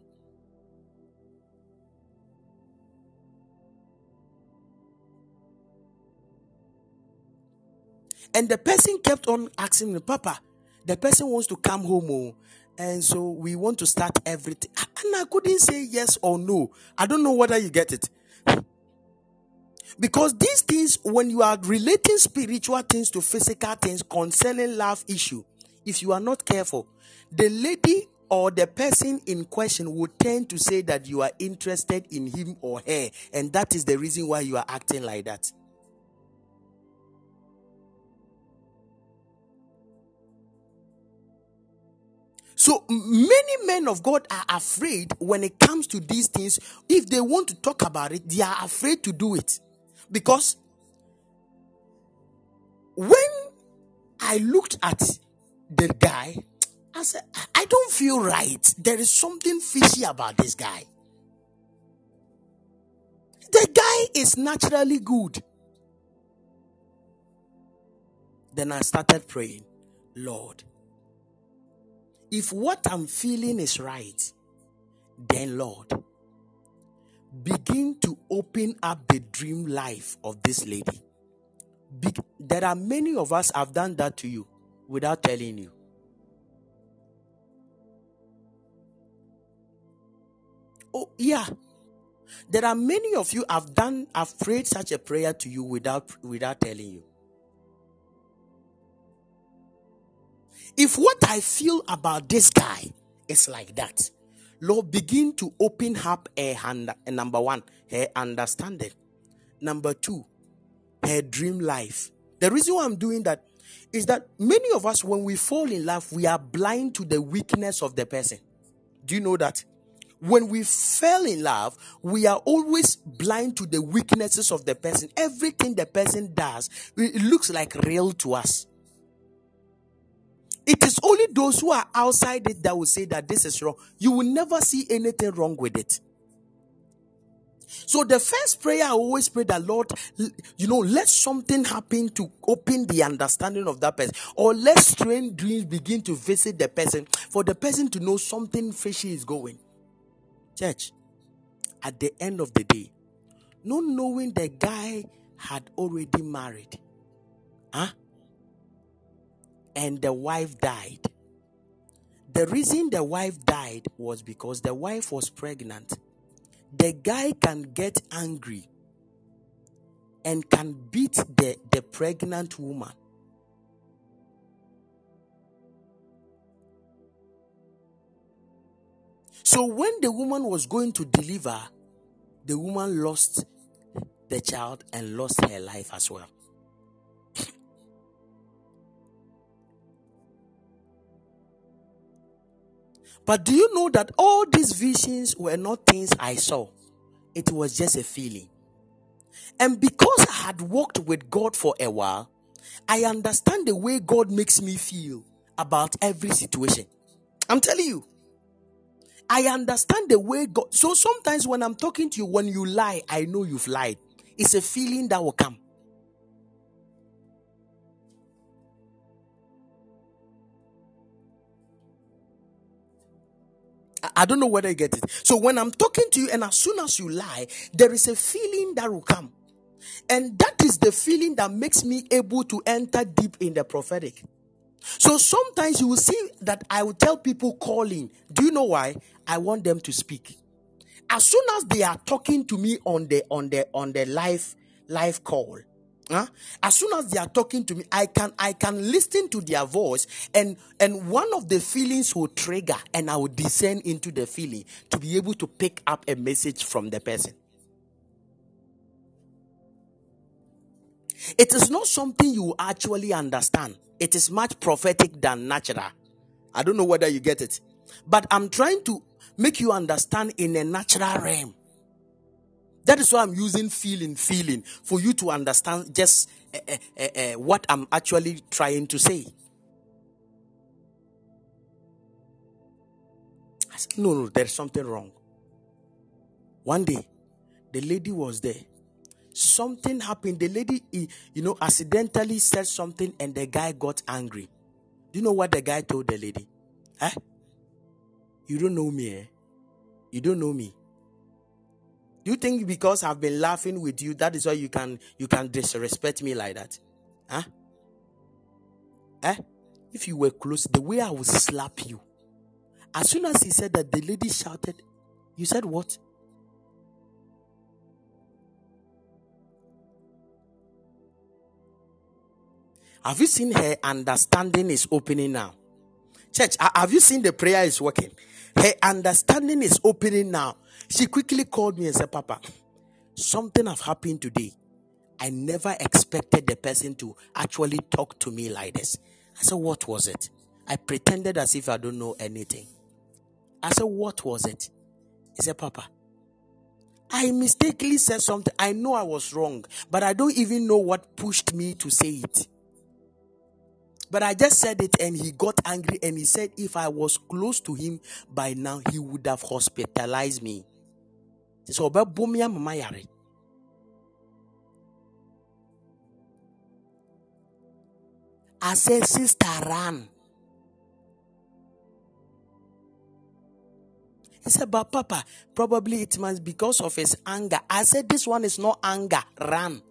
S4: And the person kept on asking me, Papa, the person wants to come home. Oh, and so we want to start everything. And I couldn't say yes or no. I don't know whether you get it. Because these things, when you are relating spiritual things to physical things concerning love issue, if you are not careful, the lady or the person in question will tend to say that you are interested in him or her, and that is the reason why you are acting like that. So many men of God are afraid when it comes to these things. If they want to talk about it, they are afraid to do it. Because when I looked at the guy, I said, I don't feel right. There is something fishy about this guy. The guy is naturally good. Then I started praying, Lord, if what I'm feeling is right, then Lord, begin to open up the dream life of this lady. Be- there are many of us have done that to you without telling you. Oh, yeah. There are many of you have done have prayed such a prayer to you without without telling you. If what I feel about this guy is like that, Lord, begin to open up her hand. Number one, her understanding. Number two, her dream life. The reason why I'm doing that is that many of us, when we fall in love, we are blind to the weakness of the person. Do you know that? When we fell in love, we are always blind to the weaknesses of the person. Everything the person does, it looks like real to us. It is only those who are outside it that will say that this is wrong. You will never see anything wrong with it. So the first prayer I always pray that Lord, you know, let something happen to open the understanding of that person, or let strange dreams begin to visit the person for the person to know something fishy is going. Church, at the end of the day, not knowing the guy had already married, huh? and the wife died. The reason the wife died was because the wife was pregnant. The guy can get angry and can beat the, the pregnant woman. So when the woman was going to deliver, the woman lost the child and lost her life as well. But do you know that all these visions were not things I saw? It was just a feeling. And because I had walked with God for a while, I understand the way God makes me feel about every situation. I'm telling you. I understand the way God. So sometimes when I'm talking to you, when you lie, I know you've lied. It's a feeling that will come. I don't know whether you get it. So when I'm talking to you, and as soon as you lie, there is a feeling that will come. And that is the feeling that makes me able to enter deep in the prophetic. So sometimes you will see that I will tell people calling. Do you know why? I want them to speak. As soon as they are talking to me on the on the on the live live call, Huh? As soon as they are talking to me, I can I can listen to their voice, and and one of the feelings will trigger, and I will descend into the feeling to be able to pick up a message from the person. It is not something you actually understand. It is much prophetic than natural. I don't know whether you get it, but I'm trying to make you understand in a natural realm. That is why I'm using feeling, feeling for you to understand just uh, uh, uh, what I'm actually trying to say. I said, no, no, there's something wrong. One day, the lady was there. Something happened. The lady, you know, accidentally said something and the guy got angry. Do you know what the guy told the lady? Eh? You don't know me, eh? You don't know me. You think because I've been laughing with you, that is why you can you can disrespect me like that? Huh? Eh? If you were close, the way I would slap you. As soon as he said that, the lady shouted, You said what? Have you seen her understanding is opening now? Church, have you seen the prayer is working? Her understanding is opening now. She quickly called me and said, Papa, something have happened today. I never expected the person to actually talk to me like this. I said, What was it? I pretended as if I don't know anything. I said, What was it? He said, Papa, I mistakenly said something. I know I was wrong, but I don't even know what pushed me to say it. But I just said it and he got angry and he said if I was close to him by now, he would have hospitalized me. So, mama yare. I said, Sister, run. He said, But Papa, probably it must because of his anger. I said, This one is not anger. Run.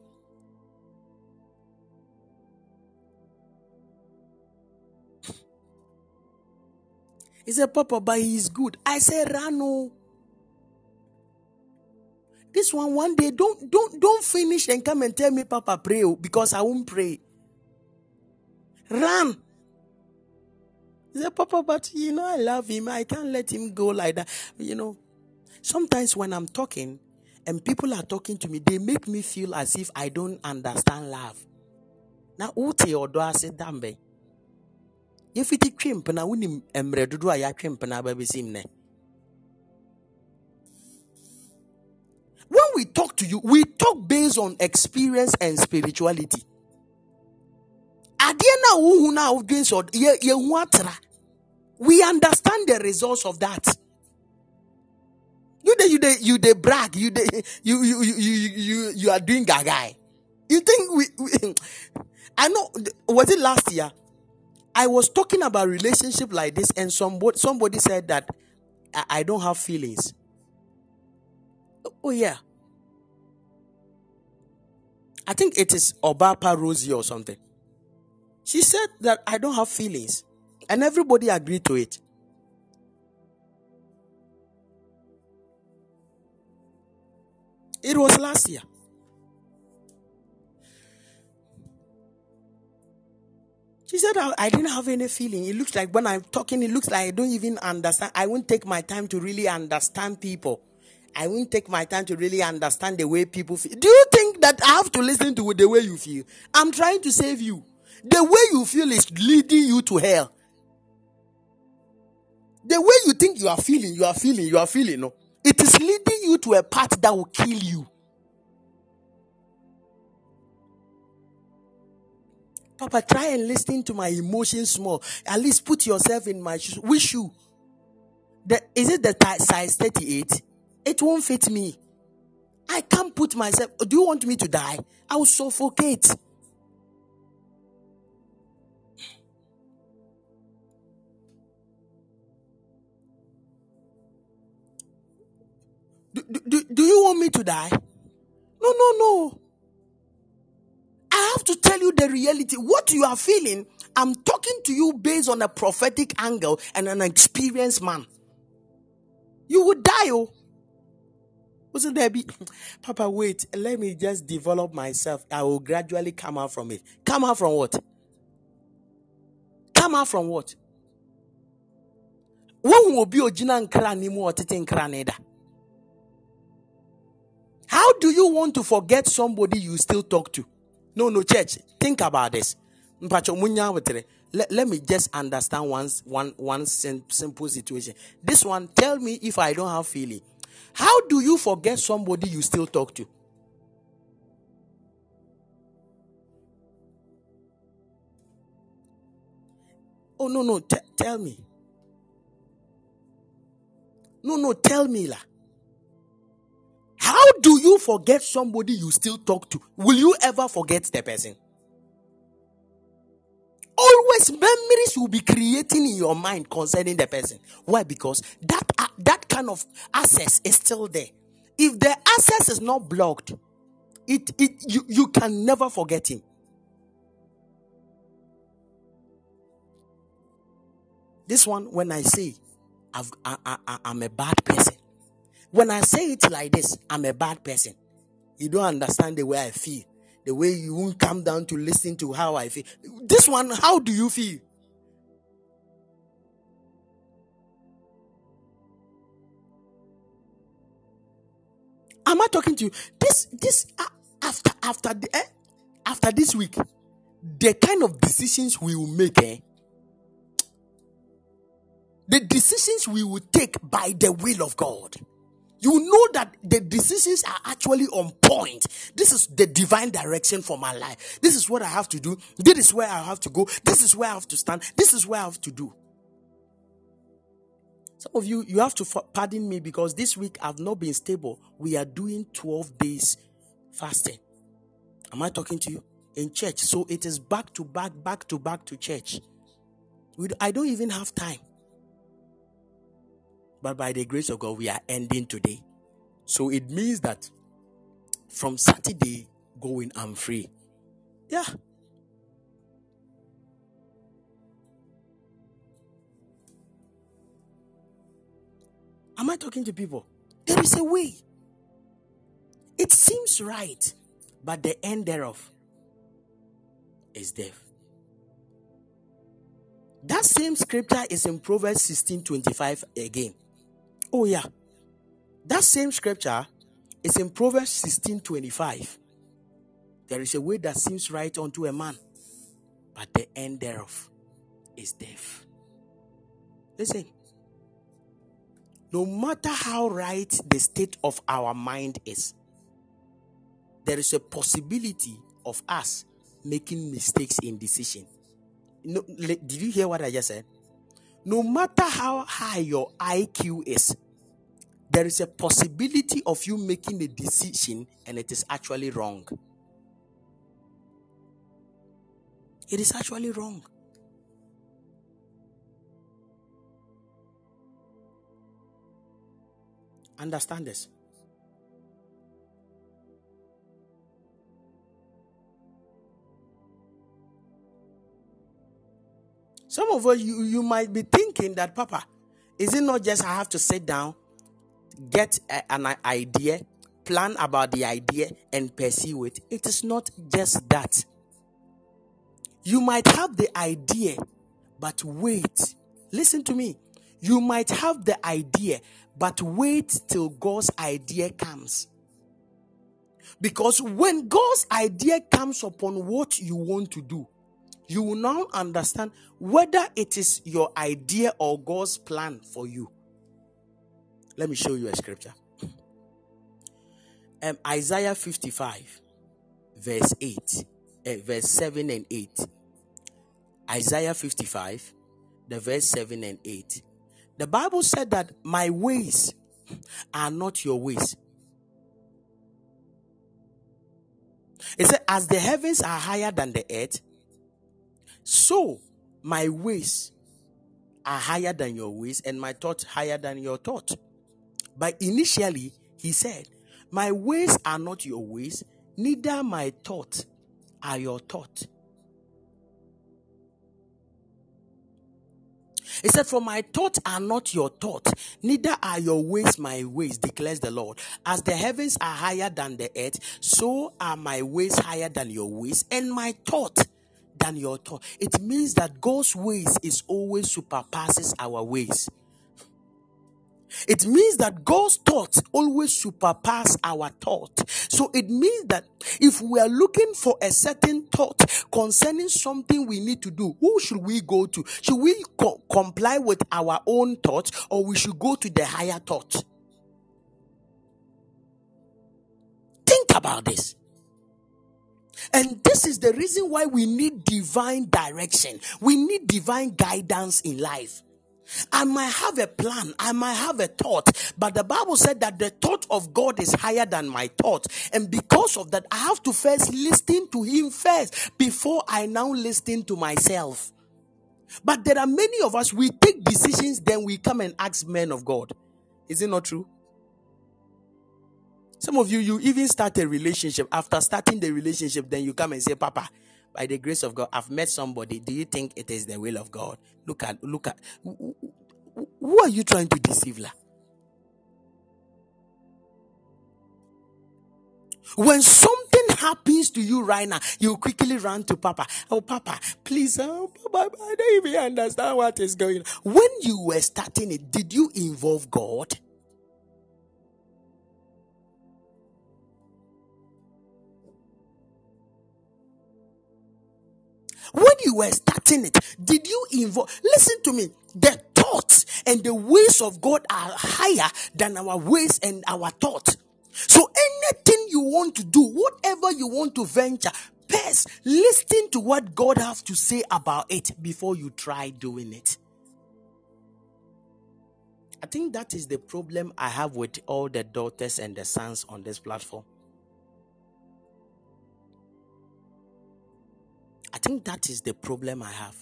S4: He said, Papa, but he is good. I said, Run. Oh. This one, one day, don't don't don't finish and come and tell me, Papa, pray oh, because I won't pray. Run. He said, Papa, but you know, I love him. I can't let him go like that. You know, sometimes when I'm talking and people are talking to me, they make me feel as if I don't understand love. Now, Uti or do I say dambe? It crimp na unim emre dodo a yatwemp na babesim ne. When we talk to you, we talk based on experience and spirituality. We understand the results of that. You they you they you they brag, you they you you you you you, you are doing gaga. You think we, we I know was it last year? I was talking about relationship like this, and somebody somebody said that I, I don't have feelings. Oh yeah. I think it is Obapa Rosie or something. She said that I don't have feelings. And everybody agreed to it. It was last year. She said, I, didn't have any feeling. It looks like when I'm talking, it looks like I don't even understand. I won't take my time to really understand people. I won't take my time to really understand the way people feel. Do you think that I have to listen to the way you feel? I'm trying to save you. The way you feel is leading you to hell. The way you think you are feeling, you are feeling, you are feeling, no. It is leading you to a path that will kill you. Papa, try and listen to my emotions more. At least put yourself in my shoes. Wish you. The, is it the size 38? It won't fit me. I can't put myself. Do you want me to die? I will suffocate. Do, do, do you want me to die? No, no, no. I have to tell you the reality. What you are feeling, I'm talking to you based on a prophetic angle and an experienced man. You would die, oh. Wasn't there be Papa, wait, let me just develop myself. I will gradually come out from it. Come out from what? Come out from what? When will be ojina nkra ni mu otete nkra how do you want to forget somebody you still talk to? No, no, church. Think about this. Let, let me just understand one, one, one simple situation. This one, tell me if I don't have feeling. How do you forget somebody you still talk to? Oh, no, no, t- tell me. No, no, tell me. La. How do you forget somebody you still talk to? Will you ever forget the person? Always memories will be creating in your mind concerning the person. Why? Because that that kind of access is still there. If the access is not blocked, it, it you, you can never forget him. This one, when I say I've, I, I, I'm a bad person, when I say it like this, I'm a bad person. You don't understand the way I feel. The way you won't come down to listen to how I feel. This one, how do you feel? Am I talking to you? This, this, uh, after, after the, eh? after this week, the kind of decisions we will make, eh? The decisions we will take by the will of God. You know that the decisions are actually on point. This is the divine direction for my life. This is what I have to do. This is where I have to go. This is where I have to stand. This is where I have to do. Some of you, you have to pardon me because this week I've not been stable. We are doing 12 days fasting. Am I talking to you? In church. So it is back to back, back to back to church. I don't even have time. But by the grace of God, we are ending today. So it means that from Saturday going, I'm free. Yeah. Am I talking to people? There is a way. It seems right, but the end thereof is death. That same scripture is in Proverbs 16 25 again. Oh, yeah. That same scripture is in Proverbs 16 25. There is a way that seems right unto a man, but the end thereof is death. Listen, no matter how right the state of our mind is, there is a possibility of us making mistakes in decision. No, did you hear what I just said? No matter how high your IQ is, there is a possibility of you making a decision and it is actually wrong. It is actually wrong. Understand this. Some of us, you, you might be thinking that, Papa, is it not just I have to sit down, get a, an idea, plan about the idea, and pursue it? It is not just that. You might have the idea, but wait. Listen to me. You might have the idea, but wait till God's idea comes. Because when God's idea comes upon what you want to do, you will now understand whether it is your idea or God's plan for you. Let me show you a scripture. Um, Isaiah 55, verse 8, uh, verse 7 and 8. Isaiah 55, the verse 7 and 8. The Bible said that my ways are not your ways. It said, as the heavens are higher than the earth, so my ways are higher than your ways, and my thoughts higher than your thought. But initially, he said, My ways are not your ways, neither my thoughts are your thoughts. He said, For my thoughts are not your thoughts, neither are your ways my ways, declares the Lord. As the heavens are higher than the earth, so are my ways higher than your ways, and my thoughts than your thought. It means that God's ways is always superpasses our ways. It means that God's thoughts always surpass our thought. So it means that if we are looking for a certain thought concerning something we need to do, who should we go to? Should we co- comply with our own thoughts or we should go to the higher thought? Think about this. And this is the reason why we need divine direction. We need divine guidance in life. I might have a plan, I might have a thought, but the Bible said that the thought of God is higher than my thought. And because of that, I have to first listen to Him first before I now listen to myself. But there are many of us, we take decisions, then we come and ask men of God. Is it not true? Some of you, you even start a relationship. After starting the relationship, then you come and say, Papa, by the grace of God, I've met somebody. Do you think it is the will of God? Look at, look at, who are you trying to deceive? La? When something happens to you right now, you quickly run to Papa. Oh, Papa, please, oh, Papa, I don't even understand what is going on. When you were starting it, did you involve God? When you were starting it, did you involve? Listen to me. The thoughts and the ways of God are higher than our ways and our thoughts. So anything you want to do, whatever you want to venture, first listen to what God has to say about it before you try doing it. I think that is the problem I have with all the daughters and the sons on this platform. I think that is the problem I have.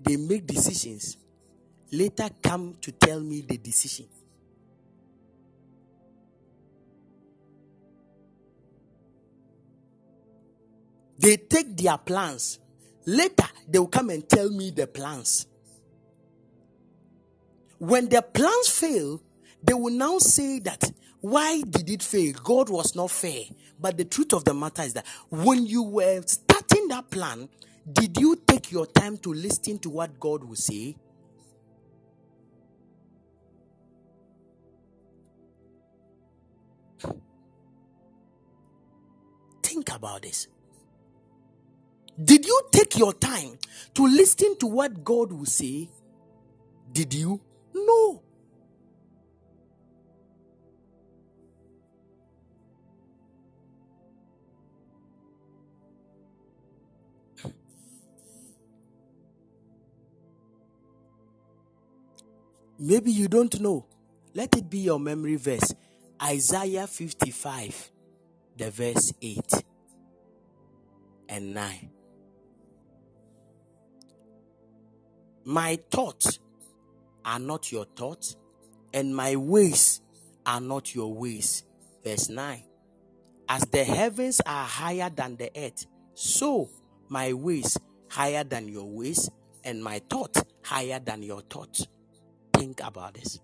S4: They make decisions, later come to tell me the decision. They take their plans. Later, they will come and tell me the plans. When the plans fail, they will now say that why did it fail? God was not fair. But the truth of the matter is that when you were starting that plan, did you take your time to listen to what God will say? Think about this. Did you take your time to listen to what God will say? Did you? No. Maybe you don't know. Let it be your memory verse. Isaiah 55, the verse 8 and 9. My thoughts are not your thoughts, and my ways are not your ways. Verse 9. As the heavens are higher than the earth, so my ways higher than your ways, and my thoughts higher than your thoughts. Think about this.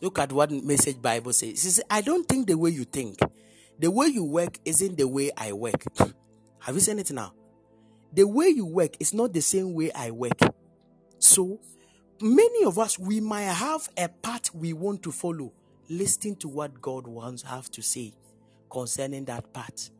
S4: Look at what message Bible says. It says, I don't think the way you think. The way you work isn't the way I work. Have you seen it now? The way you work is not the same way I work. So, many of us, we might have a path we want to follow. Listen to what God wants have to say concerning that path.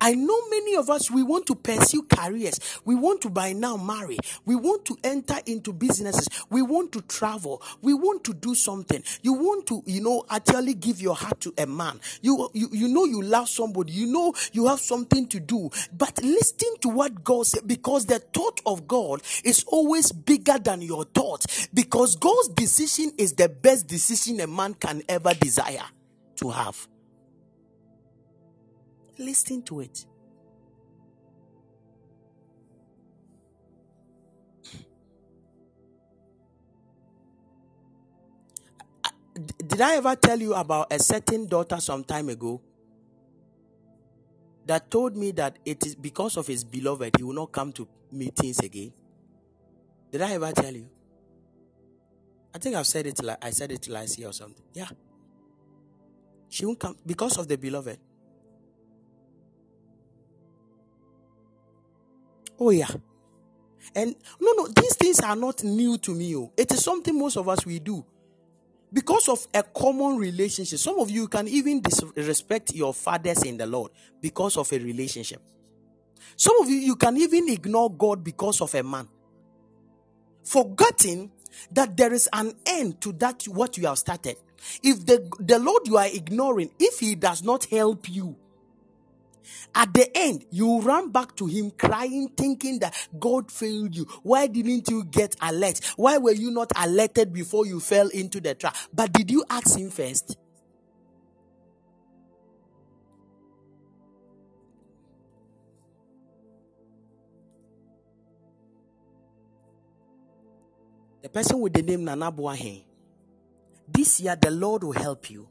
S4: I know many of us, we want to pursue careers. We want to by now marry. We want to enter into businesses. We want to travel. We want to do something. You want to, you know, actually give your heart to a man. You, you, you know you love somebody. You know you have something to do. But listen to what God said because the thought of God is always bigger than your thought because God's decision is the best decision a man can ever desire to have. Listen to it. Did I ever tell you about a certain daughter some time ago that told me that it is because of his beloved he will not come to meetings again? Did I ever tell you? I think I've said it. I said it last year or something. Yeah, she won't come because of the beloved. Oh, yeah. And no, no, these things are not new to me. Oh. It is something most of us we do. Because of a common relationship. Some of you can even disrespect your fathers in the Lord because of a relationship. Some of you, you can even ignore God because of a man. Forgetting that there is an end to that what you have started. If the, the Lord you are ignoring, if he does not help you, at the end, you run back to him crying, thinking that God failed you. Why didn't you get alert? Why were you not alerted before you fell into the trap? But did you ask him first? The person with the name Nana Boahen. This year, the Lord will help you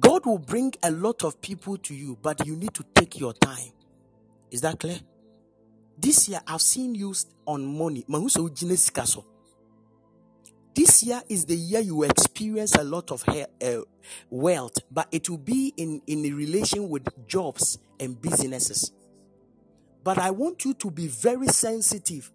S4: God will bring a lot of people to you, but you need to take your time. Is that clear? This year, I've seen you on money. This year is the year you experience a lot of uh, wealth, but it will be in, in relation with jobs and businesses. But I want you to be very sensitive.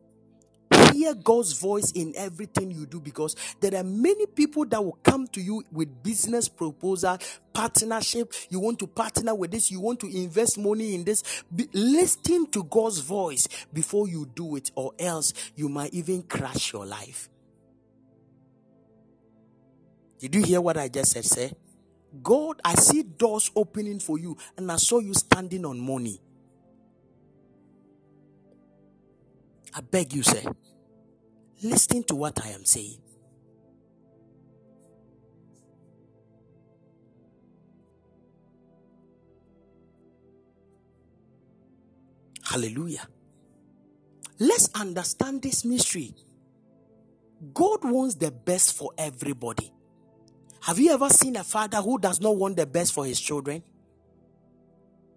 S4: Hear God's voice in everything you do because there are many people that will come to you with business proposal, partnership. You want to partner with this, you want to invest money in this. Be, listen to God's voice before you do it, or else you might even crash your life. Did you hear what I just said? Say, God, I see doors opening for you, and I saw you standing on money. I beg you, sir, listen to what I am saying. Hallelujah. Let's understand this mystery. God wants the best for everybody. Have you ever seen a father who does not want the best for his children?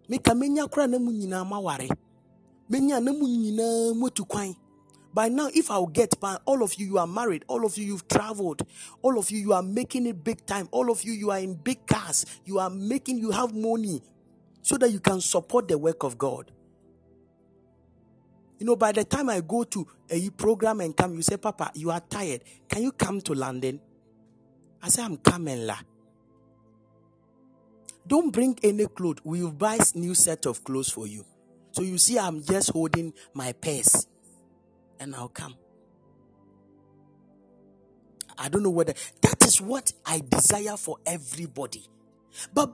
S4: Na maware. Menya na. By now, if I'll get by all of you, you are married, all of you, you've traveled, all of you, you are making it big time, all of you, you are in big cars, you are making, you have money so that you can support the work of God. You know, by the time I go to a program and come, you say, Papa, you are tired. Can you come to London? I say, I'm coming, la. Don't bring any clothes. We'll buy new set of clothes for you. So you see, I'm just holding my purse and I'll come. I don't know whether that is what I desire for everybody. But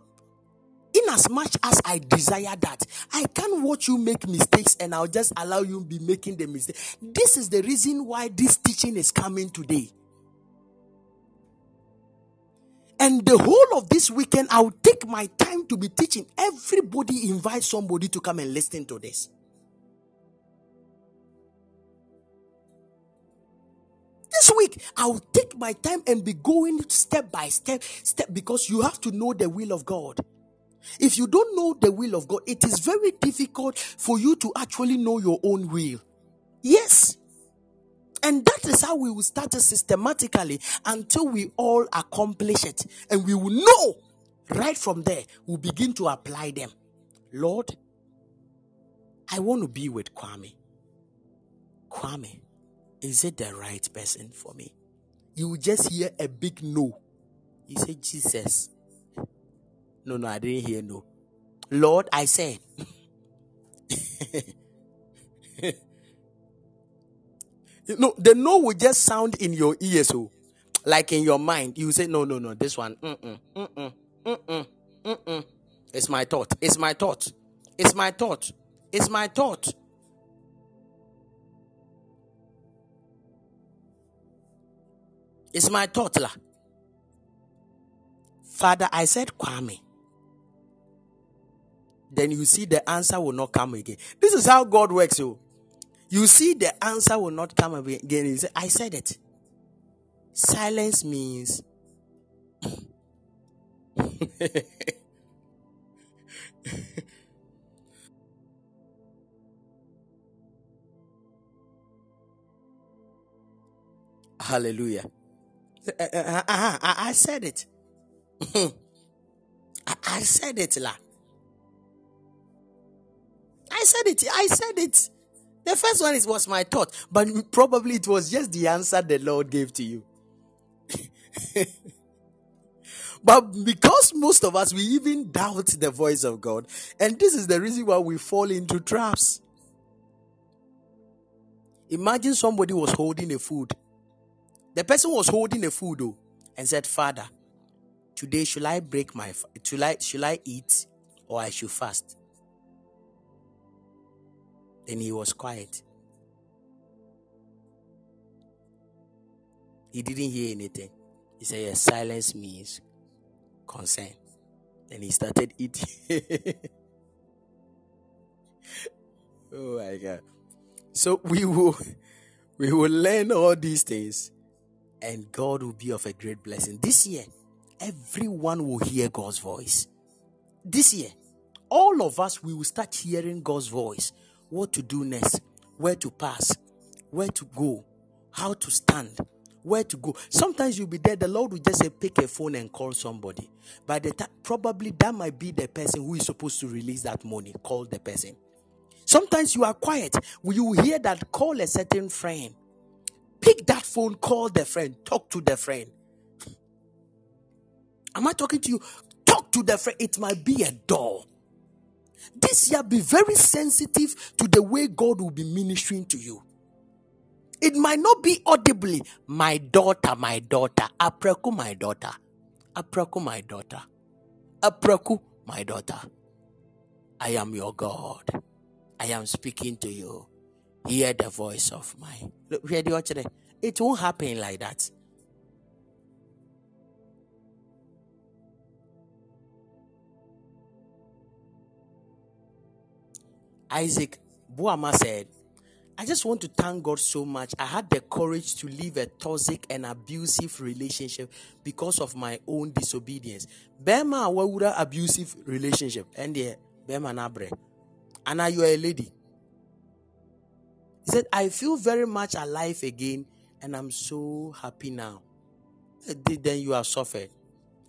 S4: in as much as I desire that, I can't watch you make mistakes and I'll just allow you be making the mistake. This is the reason why this teaching is coming today. And the whole of this weekend, I'll take my time to be teaching. Everybody invite somebody to come and listen to this. This week, I'll take my time and be going step by step, step because you have to know the will of God. If you don't know the will of God, it is very difficult for you to actually know your own will. Yes. And that is how we will start it systematically until we all accomplish it. And we will know right from there, we'll begin to apply them. Lord, I want to be with Kwame. Kwame, is it the right person for me? You will just hear a big no. You say, Jesus. No, no, I didn't hear no. Lord, I said. no, the no will just sound in your ears, so oh. like in your mind. You say, no, no, no, this one, mm-mm, mm-mm, mm-mm, mm-mm. It's my thought. It's my thought. It's my thought. It's my thought. It's my thought. Father, I said Kwame. Then you see the answer will not come again. This is how God works, you. Oh. You see the answer will not come again. Say, I said it. Silence means Hallelujah. I said it. I said it, la. I said it. I said it. The first one is was my thought, but probably it was just the answer the Lord gave to you. but because most of us we even doubt the voice of God, and this is the reason why we fall into traps. Imagine somebody was holding a food. The person was holding a food though, and said, "Father, today should I break my should I should I eat or I should fast?" Then he was quiet. He didn't hear anything. He said, Yes, silence means consent. Then he started eating. oh my God. So we will we will learn all these things and God will be of a great blessing. This year, everyone will hear God's voice. This year, all of us we will start hearing God's voice what to do next, where to pass, where to go, how to stand, where to go. Sometimes you'll be there, the Lord will just say, pick a phone and call somebody. By the time, probably that might be the person who is supposed to release that money. Call the person. Sometimes you are quiet. You hear that call a certain friend. Pick that phone, call the friend, talk to the friend. Am I talking to you? Talk to the friend. It might be a door. This year, be very sensitive to the way God will be ministering to you. It might not be audibly, my daughter, my daughter, Apreku, my daughter, Apreku, my daughter, Apreku, my daughter. I am your God. I am speaking to you. Hear the voice of. Look, it won't happen like that. Isaac Buama said, I just want to thank God so much. I had the courage to leave a toxic and abusive relationship because of my own disobedience. Bema wawura abusive relationship. And the Bema nabre. And you are a lady. He said, I feel very much alive again and I'm so happy now. Then you have suffered.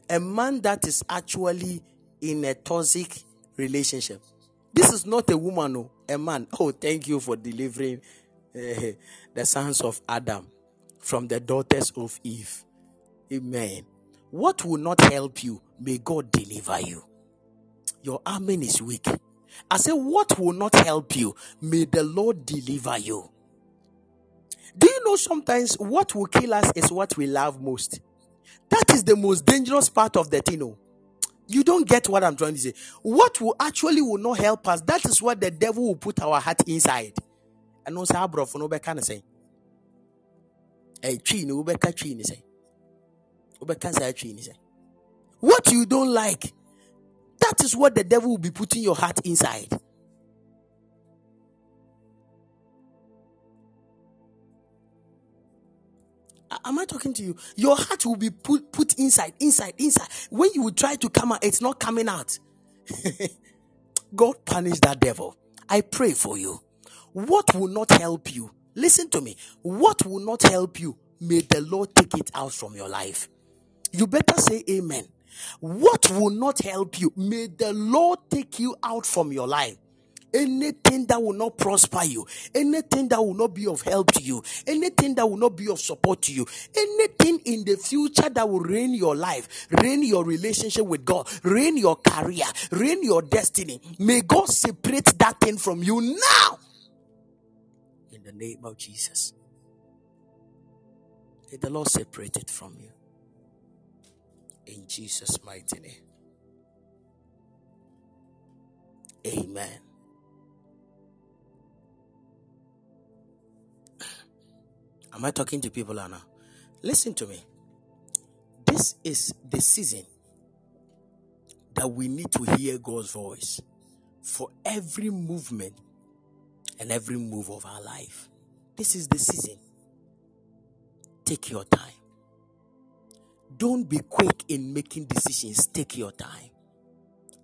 S4: A man that is actually in a toxic relationship this is not a woman, oh, a man. Oh, thank you for delivering uh, the sons of Adam from the daughters of Eve. Amen. What will not help you, may God deliver you. Your amen is weak. I say, what will not help you, may the Lord deliver you. Do you know sometimes what will kill us is what we love most? That is the most dangerous part of the thing. Oh. You don't get what I'm trying to say. What will actually will not help us, that is what the devil will put our heart inside. And also, how bro, tree, no tree, say. Say. What you don't like, that is what the devil will be putting your heart inside. Am I talking to you? Your heart will be put, put inside, inside, inside. When you will try to come out, it's not coming out. God punish that devil. I pray for you. What will not help you? Listen to me. What will not help you? May the Lord take it out from your life. You better say amen. What will not help you? May the Lord take you out from your life anything that will not prosper you, anything that will not be of help to you, anything that will not be of support to you, anything in the future that will ruin your life, ruin your relationship with God, ruin your career, ruin your destiny. May God separate that thing from you now. In the name of Jesus. May the Lord separate it from you. In Jesus' mighty name. Amen. Am I talking to people now? Listen to me. This is the season that we need to hear God's voice for every movement and every move of our life. This is the season. Take your time. Don't be quick in making decisions. Take your time.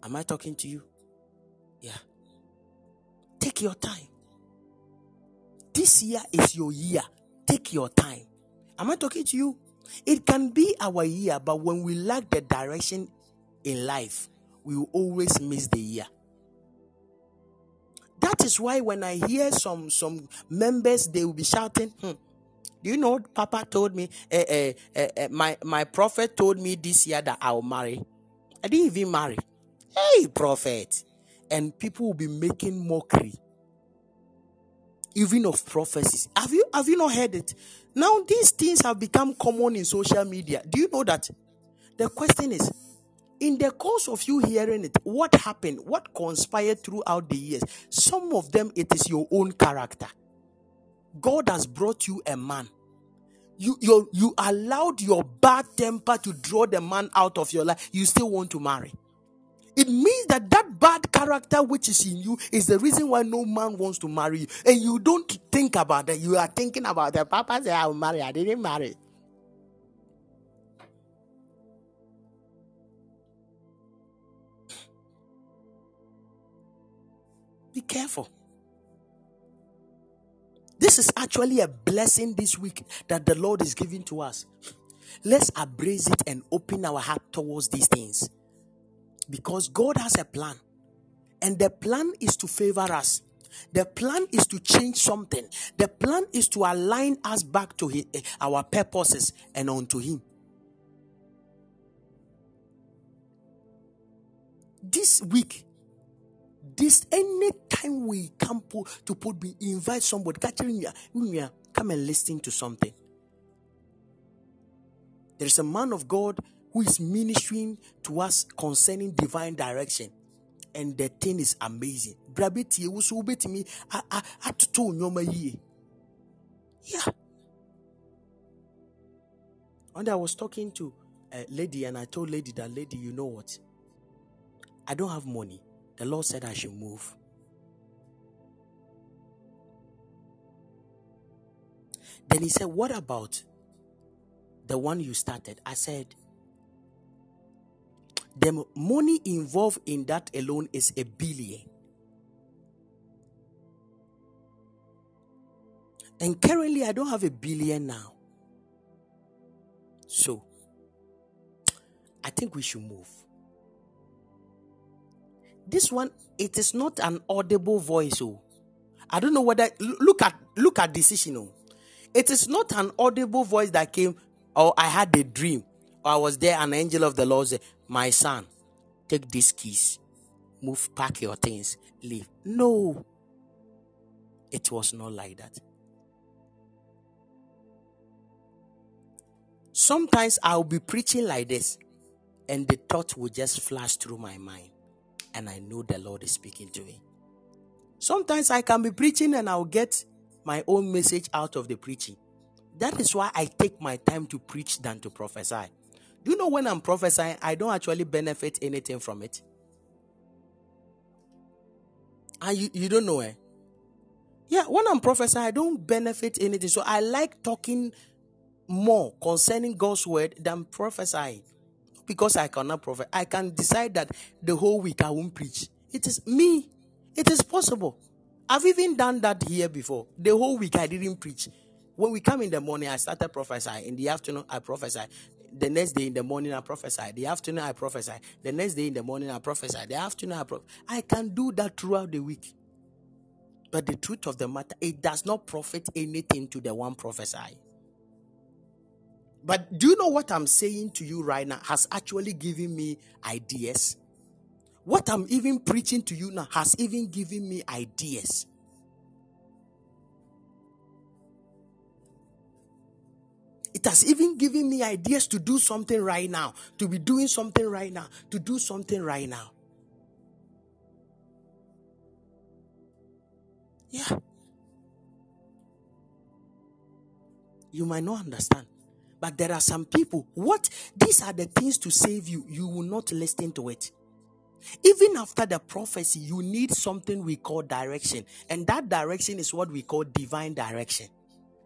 S4: Am I talking to you? Yeah. Take your time. This year is your year Take your time. Am I talking to you? It can be our year, but when we lack the direction in life, we will always miss the year. That is why when I hear some some members, they will be shouting, hmm, "Do you know? Papa told me, eh, eh, eh, my my prophet told me this year that I'll marry. I didn't even marry. Hey, prophet!" And people will be making mockery even of prophecies. Have you have you not heard it? Now these things have become common in social media. Do you know that? The question is, in the course of you hearing it, what happened? What conspired throughout the years? Some of them it is your own character. God has brought you a man. You, you, you allowed your bad temper to draw the man out of your life. You still want to marry. It means that that bad character which is in you is the reason why no man wants to marry you. And you don't think about that. You are thinking about that. Papa said, I'll marry. I didn't marry. Be careful. This is actually a blessing this week that the Lord is giving to us. Let's embrace it and open our heart towards these things. Because God has a plan. And the plan is to favor us. The plan is to change something. The plan is to align us back to his, eh, our purposes and unto Him. This week, this anytime we come to put me invite somebody, come and listen to something. There is a man of God who is ministering to us concerning divine direction. And the thing is amazing. Yeah. And I was talking to a lady, and I told lady that lady, you know what? I don't have money. The Lord said I should move. Then he said, What about the one you started? I said, The money involved in that alone is a billion. And currently, I don't have a billion now. So, I think we should move. This one, it is not an audible voice. Oh, I don't know whether look at look at decision. Oh, it is not an audible voice that came. Or I had a dream, or I was there. An angel of the Lord said, "My son, take these keys, move, pack your things, leave." No, it was not like that. Sometimes I'll be preaching like this, and the thought will just flash through my mind and I know the Lord is speaking to me. Sometimes I can be preaching and I'll get my own message out of the preaching. That is why I take my time to preach than to prophesy. Do you know when I'm prophesying, I don't actually benefit anything from it? And you, you don't know, eh? Yeah, when I'm prophesying, I don't benefit anything. So I like talking more concerning God's word than prophesying because I cannot prophesy. I can decide that the whole week I won't preach. It is me. It is possible. I've even done that here before. The whole week I didn't preach. When we come in the morning, I started prophesying. In the afternoon, I prophesy. The next day in the morning, I prophesy. The afternoon, I prophesy. The next day in the morning, I prophesy. The afternoon, I prophesy. I can do that throughout the week. But the truth of the matter, it does not profit anything to the one prophesying. But do you know what I'm saying to you right now has actually given me ideas? What I'm even preaching to you now has even given me ideas. It has even given me ideas to do something right now, to be doing something right now, to do something right now. Yeah. You might not understand. But there are some people, what? These are the things to save you. You will not listen to it. Even after the prophecy, you need something we call direction. And that direction is what we call divine direction.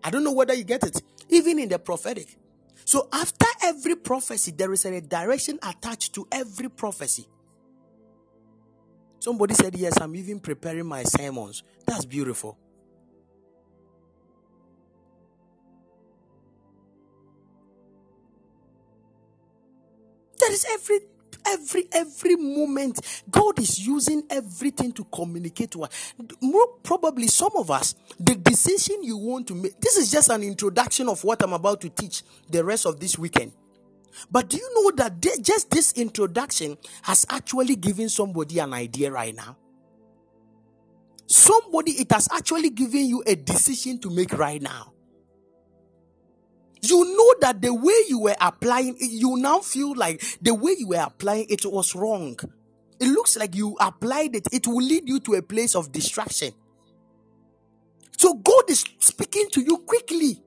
S4: I don't know whether you get it. Even in the prophetic. So after every prophecy, there is a direction attached to every prophecy. Somebody said, Yes, I'm even preparing my sermons. That's beautiful. There is every every every moment god is using everything to communicate to us More probably some of us the decision you want to make this is just an introduction of what i'm about to teach the rest of this weekend. But do you know that just this introduction has actually given somebody an idea right now? Somebody it has actually given you a decision to make right now you know that the way you were applying it, you now feel like the way you were applying it was wrong. It looks like you applied it, it will lead you to a place of distraction. So God is speaking to you quickly.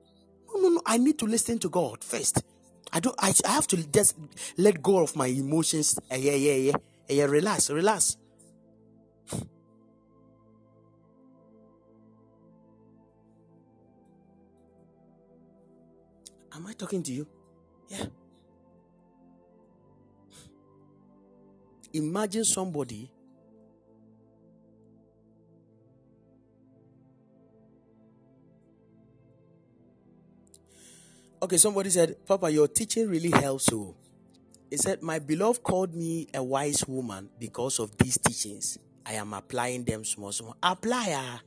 S4: No, no, no. I need to listen to God first. I don't. I, I have to just let go of my emotions. Uh, yeah, yeah, yeah, yeah. Relax, relax. Am I talking to you? Yeah. Imagine somebody Okay, somebody said, Papa, your teaching really helps. So he said, My beloved called me a wise woman because of these teachings. I am applying them small, small. Apply. Ah.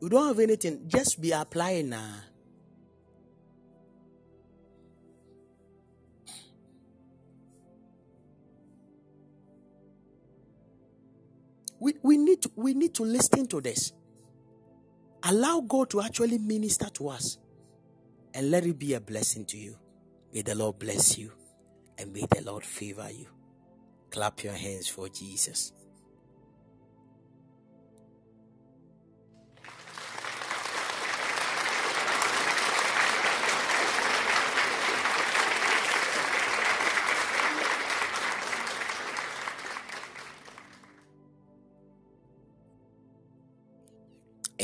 S4: You don't have anything, just be applying now. We, we need to we need to listen to this. Allow God to actually minister to us and let it be a blessing to you. May the Lord bless you and may the Lord favor you. Clap your hands for Jesus.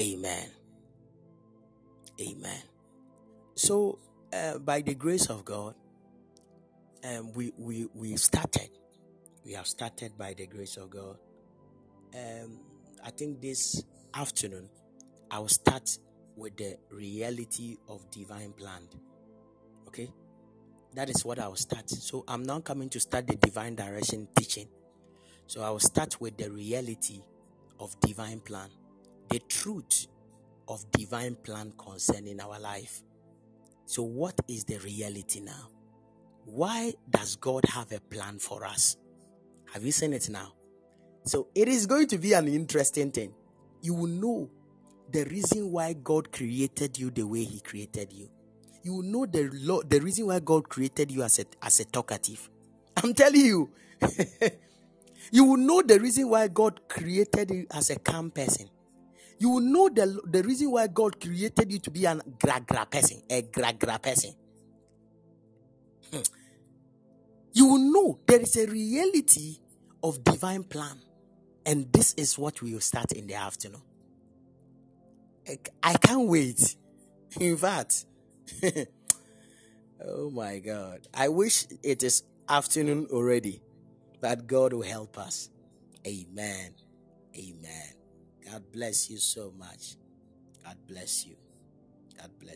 S4: Amen. Amen. So, uh, by the grace of God, um, we, we, we started. We have started by the grace of God. Um, I think this afternoon, I will start with the reality of divine plan. Okay? That is what I will start. So, I'm now coming to start the divine direction teaching. So, I will start with the reality of divine plan, the truth of divine plan concerning our life. So, what is the reality now? Why does God have a plan for us? Have you seen it now? So, it is going to be an interesting thing. You will know the reason why God created you the way He created you. You will know the lo- the reason why God created you as a as a talkative. I'm telling you. you will know the reason why God created you as a calm person you will know the, the reason why God created you to be an gra gra person, a gra gra person. Hmm. You will know there is a reality of divine plan, and this is what we will start in the afternoon. I can't wait. In fact, oh my God, I wish it is afternoon already, but God will help us. Amen. Amen. God bless you so much. God bless you. God bless